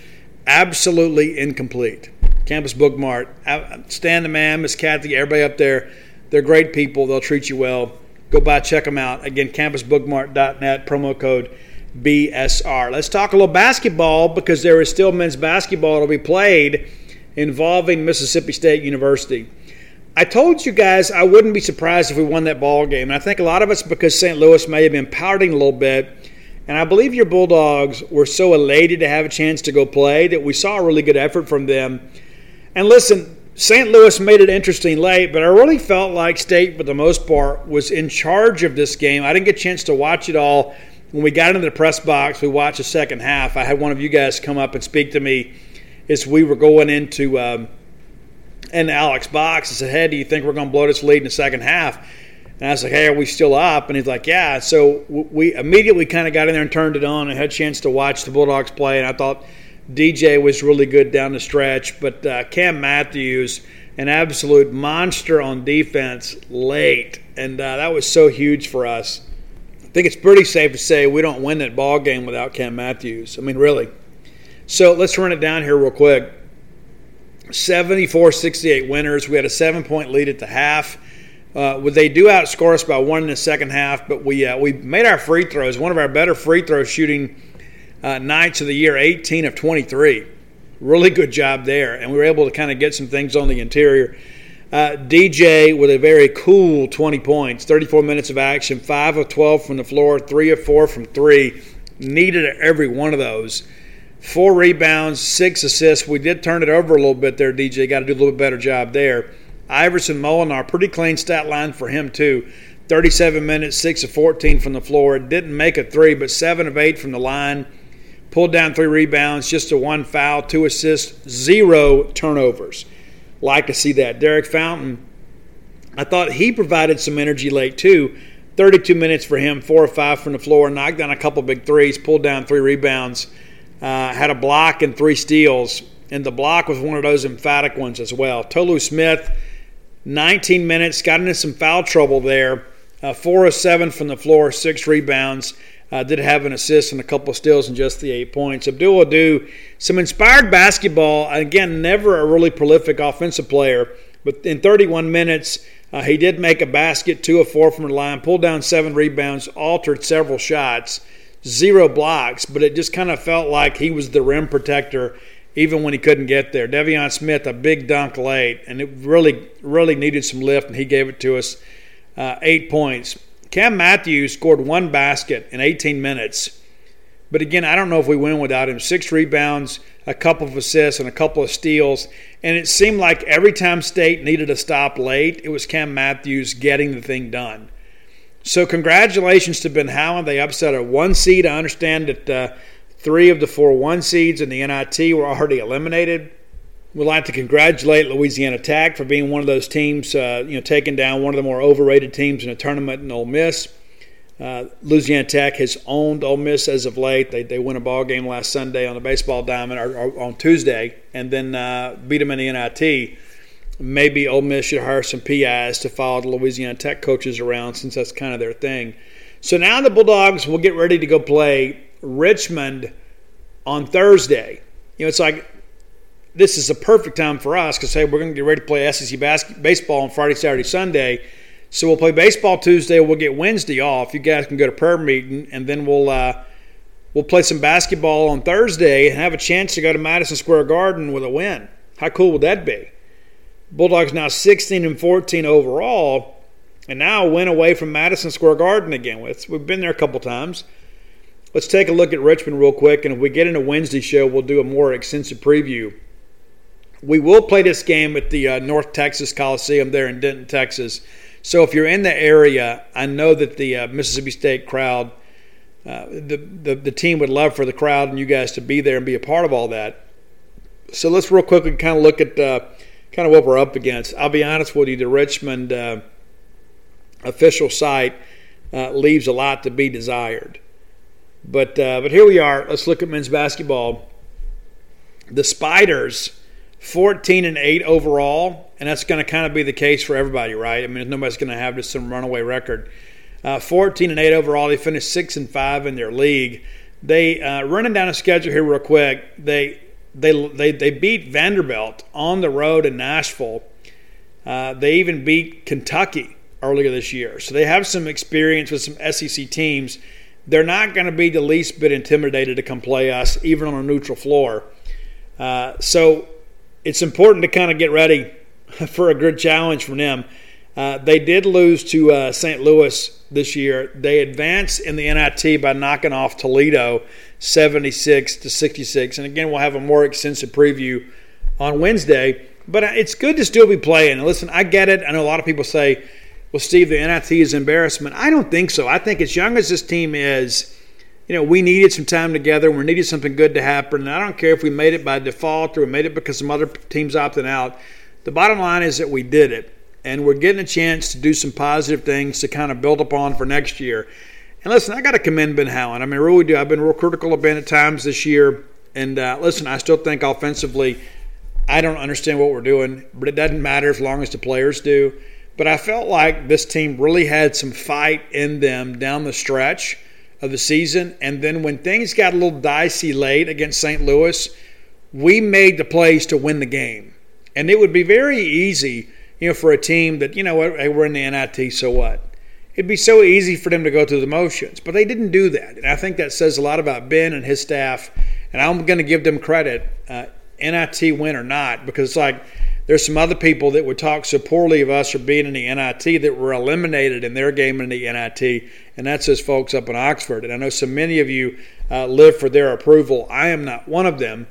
absolutely incomplete. Campus Bookmart. Uh, Stan the man, Miss Kathy, everybody up there. They're great people. They'll treat you well. Go by, check them out. Again, campusbookmart.net, promo code BSR. Let's talk a little basketball because there is still men's basketball to be played involving Mississippi State University. I told you guys I wouldn't be surprised if we won that ball game. And I think a lot of it's because St. Louis may have been pouting a little bit. And I believe your Bulldogs were so elated to have a chance to go play that we saw a really good effort from them. And listen, St. Louis made it interesting late, but I really felt like State, for the most part, was in charge of this game. I didn't get a chance to watch it all. When we got into the press box, we watched the second half. I had one of you guys come up and speak to me as we were going into um, Alex Box. I said, "Hey, do you think we're going to blow this lead in the second half?" And I was like, "Hey, are we still up?" And he's like, "Yeah." So we immediately kind of got in there and turned it on and had a chance to watch the Bulldogs play. And I thought DJ was really good down the stretch, but uh, Cam Matthews, an absolute monster on defense late, and uh, that was so huge for us. I think it's pretty safe to say we don't win that ball game without Cam Matthews. I mean, really. So let's run it down here real quick. 74 68 winners. We had a seven point lead at the half. Uh, they do outscore us by one in the second half, but we uh, we made our free throws. One of our better free throw shooting uh, nights of the year, 18 of 23. Really good job there, and we were able to kind of get some things on the interior. Uh, DJ with a very cool 20 points, 34 minutes of action, 5 of 12 from the floor, 3 of 4 from 3. Needed every one of those four rebounds, six assists. We did turn it over a little bit there, DJ. Got to do a little bit better job there. Iverson Molinar, pretty clean stat line for him, too. 37 minutes, 6 of 14 from the floor. Didn't make a three, but 7 of 8 from the line. Pulled down three rebounds, just a one foul, two assists, zero turnovers. Like to see that. Derek Fountain, I thought he provided some energy late, too. 32 minutes for him, 4 or 5 from the floor, knocked down a couple big threes, pulled down three rebounds uh, had a block and three steals, and the block was one of those emphatic ones as well. Tolu Smith, 19 minutes, got into some foul trouble there. Uh, four of seven from the floor, six rebounds. Uh, did have an assist and a couple steals and just the eight points. Abdul Ado, some inspired basketball. Again, never a really prolific offensive player, but in 31 minutes, uh, he did make a basket, two of four from the line, pulled down seven rebounds, altered several shots zero blocks, but it just kind of felt like he was the rim protector even when he couldn't get there. Deivon Smith, a big dunk late, and it really, really needed some lift, and he gave it to us. Uh, eight points. Cam Matthews scored one basket in 18 minutes. But again, I don't know if we win without him. Six rebounds, a couple of assists, and a couple of steals. And it seemed like every time State needed a stop late, it was Cam Matthews getting the thing done. So, congratulations to Ben Howland. They upset a one seed. I understand that uh, three of the four one seeds in the NIT were already eliminated. We'd like to congratulate Louisiana Tech for being one of those teams, uh, you know, taking down one of the more overrated teams in a tournament in Ole Miss. Uh, Louisiana Tech has owned Ole Miss as of late. They, they won a ball game last Sunday on the baseball diamond or, or on Tuesday, and then uh, beat them in the NIT maybe Ole Miss should hire some PIs to follow the Louisiana Tech coaches around since that's kind of their thing. So now the Bulldogs will get ready to go play Richmond on Thursday. You know, it's like this is a perfect time for us because hey, we're going to get ready to play SEC basket, baseball on Friday, Saturday, Sunday. So we'll play baseball Tuesday. We'll get Wednesday off. You guys can go to prayer meeting, and then we'll uh, we'll play some basketball on Thursday and have a chance to go to Madison Square Garden with a win. How cool would that be? Bulldogs now 16 and 14 overall, and now win away from Madison Square Garden again. We've been there a couple times. Let's take a look at Richmond real quick, and if we get into Wednesday show, we'll do a more extensive preview. We will play this game at the uh, North Texas Coliseum there in Denton, Texas. So if you're in the area, I know that the uh, Mississippi State crowd, uh, the, the the team would love for the crowd and you guys to be there and be a part of all that. So let's real quickly kind of look at uh, kind of what we're up against. I'll be honest with you, the Richmond uh, official site uh, leaves a lot to be desired. But but here we are. Let's look at men's basketball. The Spiders, 14 and 8 overall, and that's going to kind of be the case for everybody, right? I mean, nobody's going to have just some runaway record. Uh, 14 and 8 overall. They finished 6 and 5 in their league. They uh, running down a schedule here real quick. They they they they beat Vanderbilt on the road in Nashville. Uh, they even beat Kentucky earlier this year, so they have some experience with some SEC teams. They're not going to be the least bit intimidated to come play us, even on a neutral floor. Uh, so it's important to kind of get ready [LAUGHS] for a good challenge from them. Uh, they did lose to uh, St. Louis this year. They advanced in the NIT by knocking off Toledo 76 to 66. And again, we'll have a more extensive preview on Wednesday. But uh, it's good to still be playing. And listen, I get it. I know a lot of people say, well, Steve, the NIT is embarrassment. I don't think so. I think as young as this team is, you know, we needed some time together. We needed something good to happen. And I don't care if we made it by default or we made it because some other teams opted out. The bottom line is that we did it and we're getting a chance to do some positive things to kind of build upon for next year. And listen, I got to commend Ben Howland. I mean, I really do. I've been real critical of Ben at times this year. And uh, listen, I still think offensively, I don't understand what we're doing, but it doesn't matter as long as the players do. But I felt like this team really had some fight in them down the stretch of the season. And then when things got a little dicey late against St. Louis, we made the plays to win the game. And it would be very easy you know, for a team that, you know what, hey, we're in the NIT, so what? It'd be so easy for them to go through the motions, but they didn't do that. And I think that says a lot about Ben and his staff. And I'm going to give them credit, uh, NIT win or not, because it's like there's some other people that would talk so poorly of us for being in the NIT that were eliminated in their game in the NIT, and that's those folks up in Oxford. And I know so many of you uh, live for their approval. I am not one of them,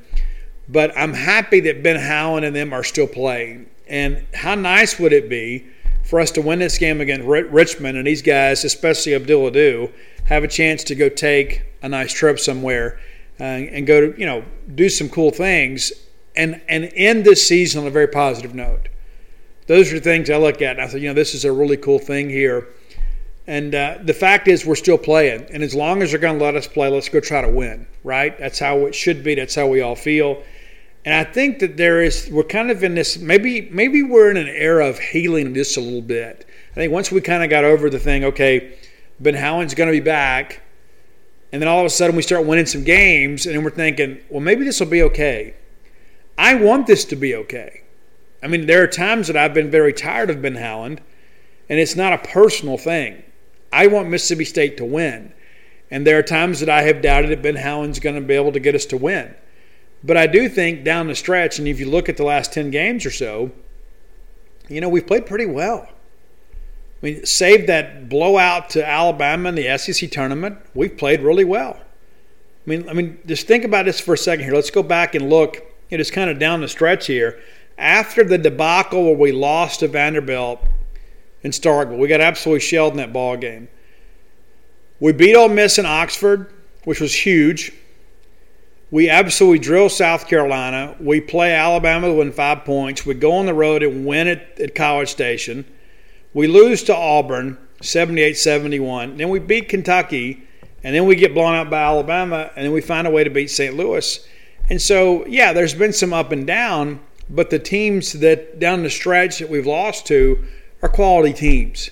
but I'm happy that Ben Howland and them are still playing. And how nice would it be for us to win this game against Richmond and these guys, especially Abdul Ado, have a chance to go take a nice trip somewhere uh, and go to, you know, do some cool things and, and end this season on a very positive note. Those are things I look at and I thought, you know, this is a really cool thing here. And uh, the fact is, we're still playing. And as long as they're going to let us play, let's go try to win, right? That's how it should be. That's how we all feel. And I think that there is we're kind of in this maybe maybe we're in an era of healing just a little bit. I think once we kind of got over the thing, okay, Ben Howland's going to be back, and then all of a sudden we start winning some games, and we're thinking, well, maybe this will be okay. I want this to be okay. I mean, there are times that I've been very tired of Ben Howland, and it's not a personal thing. I want Mississippi State to win. And there are times that I have doubted that Ben Howland's going to be able to get us to win. But I do think down the stretch, and if you look at the last 10 games or so, you know, we've played pretty well. I mean, save that blowout to Alabama in the SEC tournament, we've played really well. I mean, I mean, just think about this for a second here. Let's go back and look. It is kind of down the stretch here. After the debacle where we lost to Vanderbilt in Starkville, we got absolutely shelled in that ball game. We beat Ole Miss in Oxford, which was huge. We absolutely drill South Carolina. We play Alabama to win five points. We go on the road and win it at College Station. We lose to Auburn 78 71. Then we beat Kentucky, and then we get blown out by Alabama, and then we find a way to beat St. Louis. And so, yeah, there's been some up and down, but the teams that down the stretch that we've lost to are quality teams.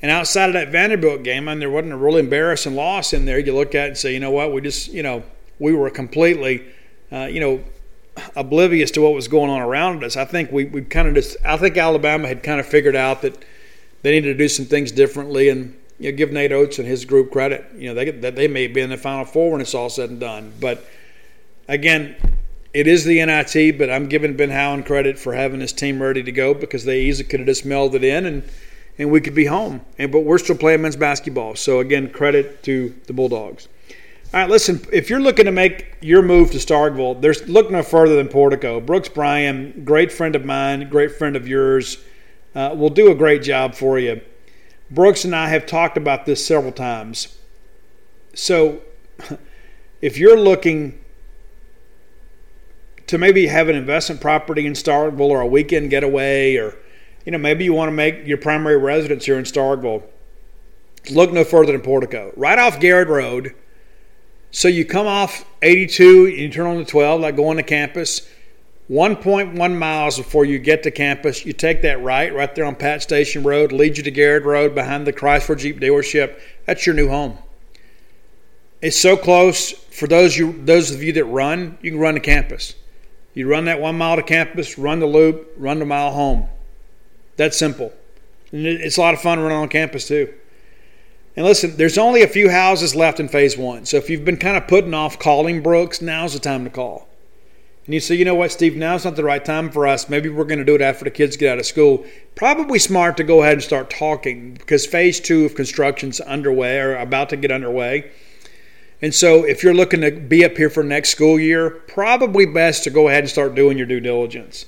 And outside of that Vanderbilt game, I mean, there wasn't a really embarrassing loss in there. You look at and say, you know what, we just, you know, we were completely, uh, you know, oblivious to what was going on around us. I think we, we kind of just, I think Alabama had kind of figured out that they needed to do some things differently and you know, give Nate Oates and his group credit. You know, they, that they may be in the Final Four when it's all said and done. But again, it is the NIT, but I'm giving Ben Howland credit for having his team ready to go because they easily could have just melded in and and we could be home. And but we're still playing men's basketball. So again, credit to the Bulldogs. All right, listen, if you're looking to make your move to Starkville, there's look no further than Portico. Brooks Bryan, great friend of mine, great friend of yours, uh, will do a great job for you. Brooks and I have talked about this several times. So, [LAUGHS] if you're looking to maybe have an investment property in Starkville or a weekend getaway, or you know maybe you want to make your primary residence here in Starkville, look no further than Portico. Right off Garrett Road so you come off 82, you turn on the 12, like going to campus. 1.1 miles before you get to campus, you take that right, right there on Pat Station Road, leads you to Garrett Road behind the Chrysler Jeep dealership. That's your new home. It's so close for those you those of you that run. You can run to campus. You run that one mile to campus, run the loop, run the mile home. That's simple. And it's a lot of fun running on campus too. And listen, there's only a few houses left in phase one. So if you've been kind of putting off calling Brooks, now's the time to call. And you say, you know what, Steve, now's not the right time for us. Maybe we're going to do it after the kids get out of school. Probably smart to go ahead and start talking because phase two of construction's underway or about to get underway. And so if you're looking to be up here for next school year, probably best to go ahead and start doing your due diligence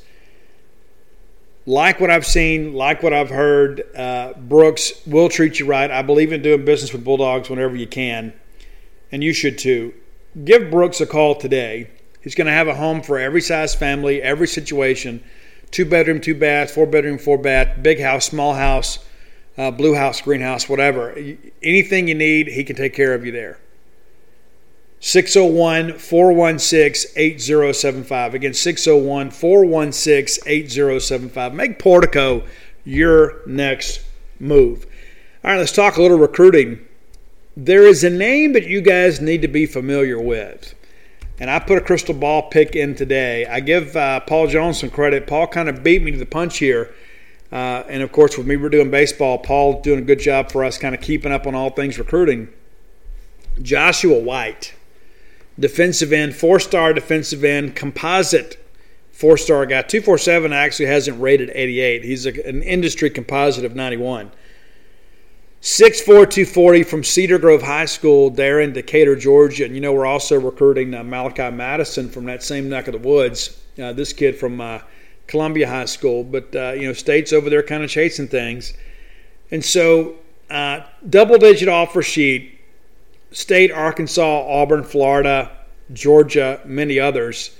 like what I've seen, like what I've heard, uh, Brooks will treat you right. I believe in doing business with Bulldogs whenever you can, and you should too. Give Brooks a call today. He's going to have a home for every size family, every situation two bedroom, two bath, four bedroom, four bath, big house, small house, uh, blue house, greenhouse, whatever. Anything you need, he can take care of you there. 601 416 8075. Again, 601 416 8075. Make Portico your next move. All right, let's talk a little recruiting. There is a name that you guys need to be familiar with. And I put a crystal ball pick in today. I give uh, Paul Jones some credit. Paul kind of beat me to the punch here. Uh, and of course, with me, we're doing baseball. Paul doing a good job for us, kind of keeping up on all things recruiting. Joshua White defensive end, four star defensive end, composite four star guy. 247 actually hasn't rated 88. He's a, an industry composite of 91. 6'4", 240 from Cedar Grove High School there in Decatur, Georgia. And you know, we're also recruiting uh, Malachi Madison from that same neck of the woods. Uh, this kid from uh, Columbia High School. But, uh, you know, State's over there kind of chasing things. And so, uh, double digit offer sheet State, Arkansas, Auburn, Florida, Georgia, many others.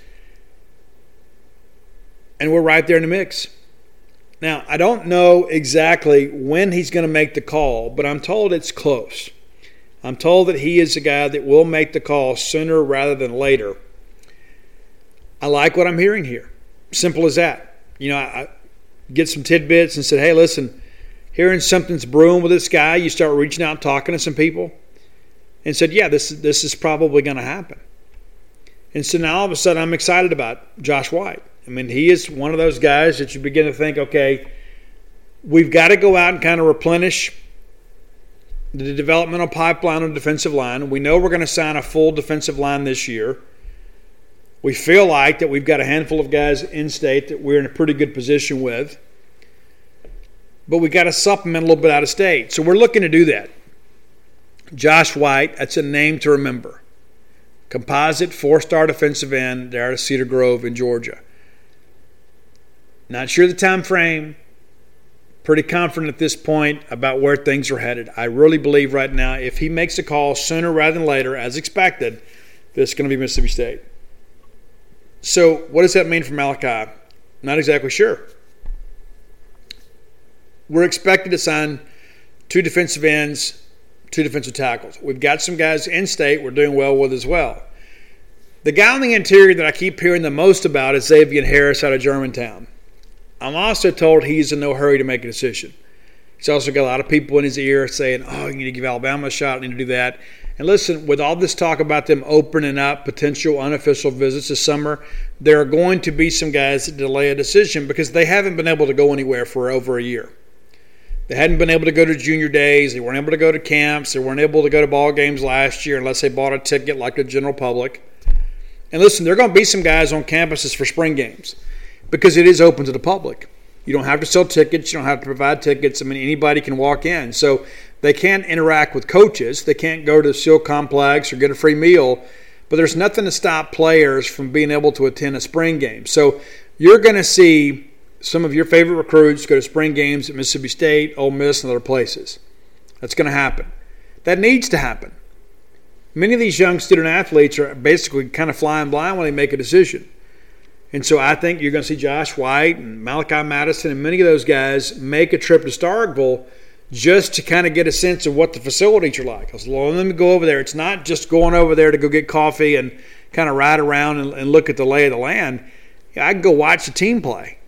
And we're right there in the mix. Now, I don't know exactly when he's going to make the call, but I'm told it's close. I'm told that he is a guy that will make the call sooner rather than later. I like what I'm hearing here. Simple as that. You know, I get some tidbits and said, hey, listen, hearing something's brewing with this guy, you start reaching out and talking to some people and said, "Yeah, this this is probably going to happen." And so now all of a sudden, I'm excited about Josh White. I mean, he is one of those guys that you begin to think, okay, we've got to go out and kind of replenish the developmental pipeline on defensive line. We know we're going to sign a full defensive line this year. We feel like that we've got a handful of guys in state that we're in a pretty good position with. But we got to supplement a little bit out of state. So we're looking to do that. Josh White, that's a name to remember. Composite four star defensive end there at Cedar Grove in Georgia. Not sure the time frame. Pretty confident at this point about where things are headed. I really believe right now, if he makes a call sooner rather than later, as expected, this is going to be Mississippi State. So, what does that mean for Malachi? Not exactly sure. We're expected to sign two defensive ends two defensive tackles. We've got some guys in state we're doing well with as well. The guy on the interior that I keep hearing the most about is Xavier Harris out of Germantown. I'm also told he's in no hurry to make a decision. He's also got a lot of people in his ear saying, oh, you need to give Alabama a shot, you need to do that. And listen, with all this talk about them opening up potential unofficial visits this summer, there are going to be some guys that delay a decision because they haven't been able to go anywhere for over a year. They hadn't been able to go to junior days. They weren't able to go to camps. They weren't able to go to ball games last year unless they bought a ticket like the general public. And listen, there are going to be some guys on campuses for spring games because it is open to the public. You don't have to sell tickets. You don't have to provide tickets. I mean, anybody can walk in. So they can't interact with coaches. They can't go to the SEAL complex or get a free meal. But there's nothing to stop players from being able to attend a spring game. So you're going to see some of your favorite recruits go to spring games at Mississippi State, Ole Miss, and other places. That's going to happen. That needs to happen. Many of these young student athletes are basically kind of flying blind when they make a decision. And so I think you're going to see Josh White and Malachi Madison and many of those guys make a trip to Starkville just to kind of get a sense of what the facilities are like. Because let them go over there. It's not just going over there to go get coffee and kind of ride around and, and look at the lay of the land. I can go watch the team play.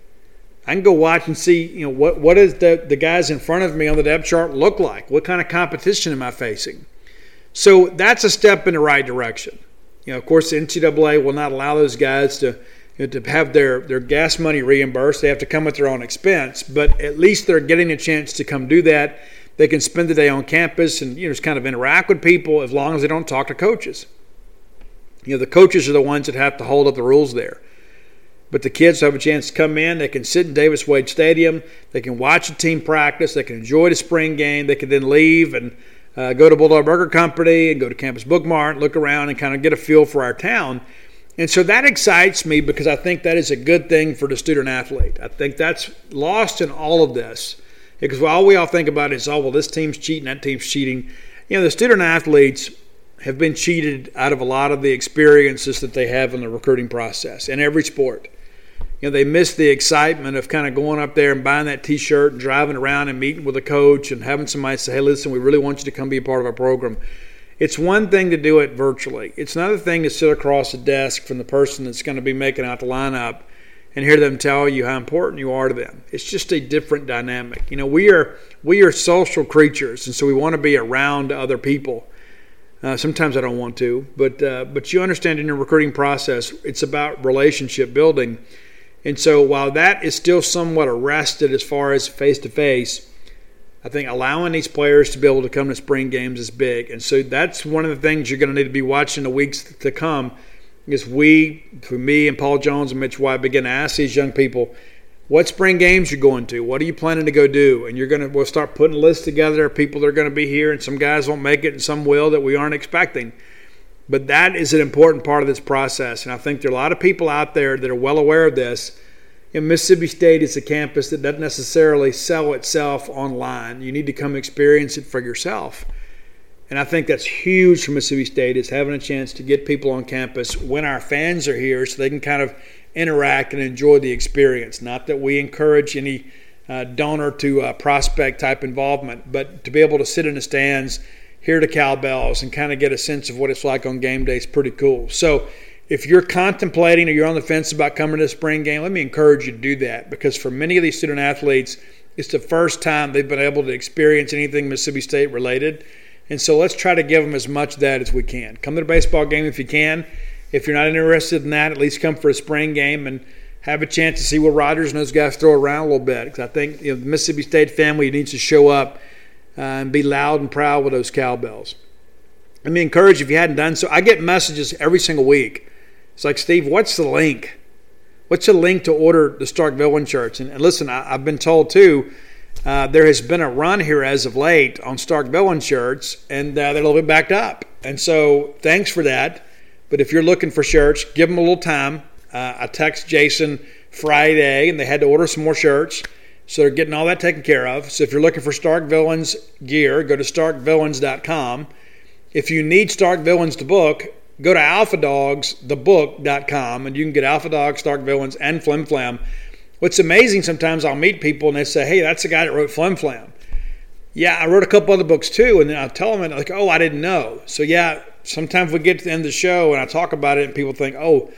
I can go watch and see, you know, what what does the the guys in front of me on the depth chart look like? What kind of competition am I facing? So that's a step in the right direction. You know, of course, the NCAA will not allow those guys to you know, to have their, their gas money reimbursed. They have to come at their own expense, but at least they're getting a chance to come do that. They can spend the day on campus and you know just kind of interact with people as long as they don't talk to coaches. You know, the coaches are the ones that have to hold up the rules there. But the kids have a chance to come in. They can sit in Davis Wade Stadium. They can watch a team practice. They can enjoy the spring game. They can then leave and uh, go to Bulldog Burger Company and go to Campus Bookmart, look around, and kind of get a feel for our town. And so that excites me because I think that is a good thing for the student athlete. I think that's lost in all of this because all we all think about is, oh, well, this team's cheating, that team's cheating. You know, the student athletes have been cheated out of a lot of the experiences that they have in the recruiting process in every sport you know, they miss the excitement of kind of going up there and buying that T-shirt and driving around and meeting with a coach and having somebody say, "Hey, listen, we really want you to come be a part of our program." It's one thing to do it virtually. It's another thing to sit across the desk from the person that's going to be making out the lineup and hear them tell you how important you are to them. It's just a different dynamic. You know, we are we are social creatures, and so we want to be around other people. Uh, sometimes I don't want to, but uh, but you understand in your recruiting process, it's about relationship building and so while that is still somewhat arrested as far as face to face, I think allowing these players to be able to come to spring games is big. And so that's one of the things you're going to need to be watching the weeks to come is we, for me and Paul Jones and Mitch White, begin to ask these young people, what spring games you're going to? What are you planning to go do? And you're going to, we'll start putting lists together of people that are going to be here, and some guys won't make it, and some will that we aren't expecting. But that is an important part of this process. And I think there are a lot of people out there that are well aware of this. And Mississippi State is a campus that doesn't necessarily sell itself online. You need to come experience it for yourself. And I think that's huge for Mississippi State is having a chance to get people on campus when our fans are here so they can kind of interact and enjoy the experience. Not that we encourage any uh, donor to uh, prospect type involvement, but to be able to sit in the stands hear the cowbells and kind of get a sense of what it's like on game day is pretty cool. So if you're contemplating or you're on the fence about coming to the spring game, let me encourage you to do that because for many of these student athletes, it's the first time they've been able to experience anything Mississippi State related. And so let's try to give them as much of that as we can. Come to the baseball game if you can. If you're not interested in that, at least come for a spring game and have a chance to see what Rogers and those guys throw around a little bit. Because I think you know, the Mississippi State family needs to show up uh, and be loud and proud with those cowbells. Let me encourage you if you hadn't done so. I get messages every single week. It's like, Steve, what's the link? What's the link to order the Stark Villain shirts? And, and listen, I, have been told too, uh, there has been a run here as of late on Stark Villain shirts, and uh, they're a little bit backed up. And so, thanks for that. But if you're looking for shirts, give them a little time. Uh, I text Jason Friday, and they had to order some more shirts. So they're getting all that taken care of. So if you're looking for Stark Villains gear, go to starkvillains.com. If you need Stark Villains to book, go to alphadogsthebook.com and you can get Alpha Dogs, Stark Villains, and Flim Flam. What's amazing sometimes I'll meet people and they say, hey, that's the guy that wrote Flim Flam. Yeah, I wrote a couple other books too. And then I'll tell them, like, oh, I didn't know. So yeah, sometimes we get to the end of the show and I talk about it and people think, oh,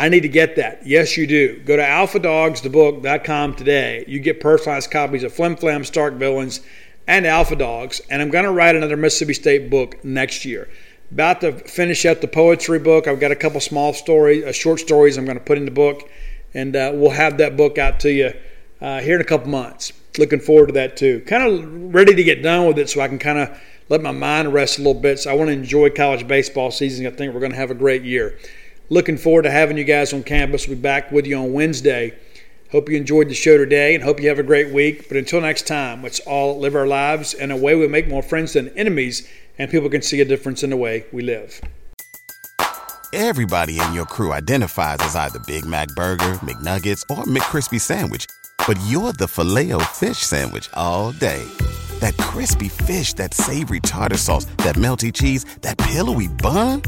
I need to get that. Yes, you do. Go to alphadogsthebook.com today. You get personalized copies of Flim Flam, Stark Villains, and Alpha Dogs. And I'm going to write another Mississippi State book next year. About to finish up the poetry book. I've got a couple small stories, uh, short stories I'm going to put in the book. And uh, we'll have that book out to you uh, here in a couple months. Looking forward to that too. Kind of ready to get done with it so I can kind of let my mind rest a little bit. So I want to enjoy college baseball season. I think we're going to have a great year. Looking forward to having you guys on campus. We'll be back with you on Wednesday. Hope you enjoyed the show today and hope you have a great week. But until next time, let's all live our lives in a way we make more friends than enemies and people can see a difference in the way we live. Everybody in your crew identifies as either Big Mac Burger, McNuggets, or McCrispy Sandwich. But you're the filet fish Sandwich all day. That crispy fish, that savory tartar sauce, that melty cheese, that pillowy bun.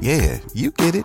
Yeah, you get it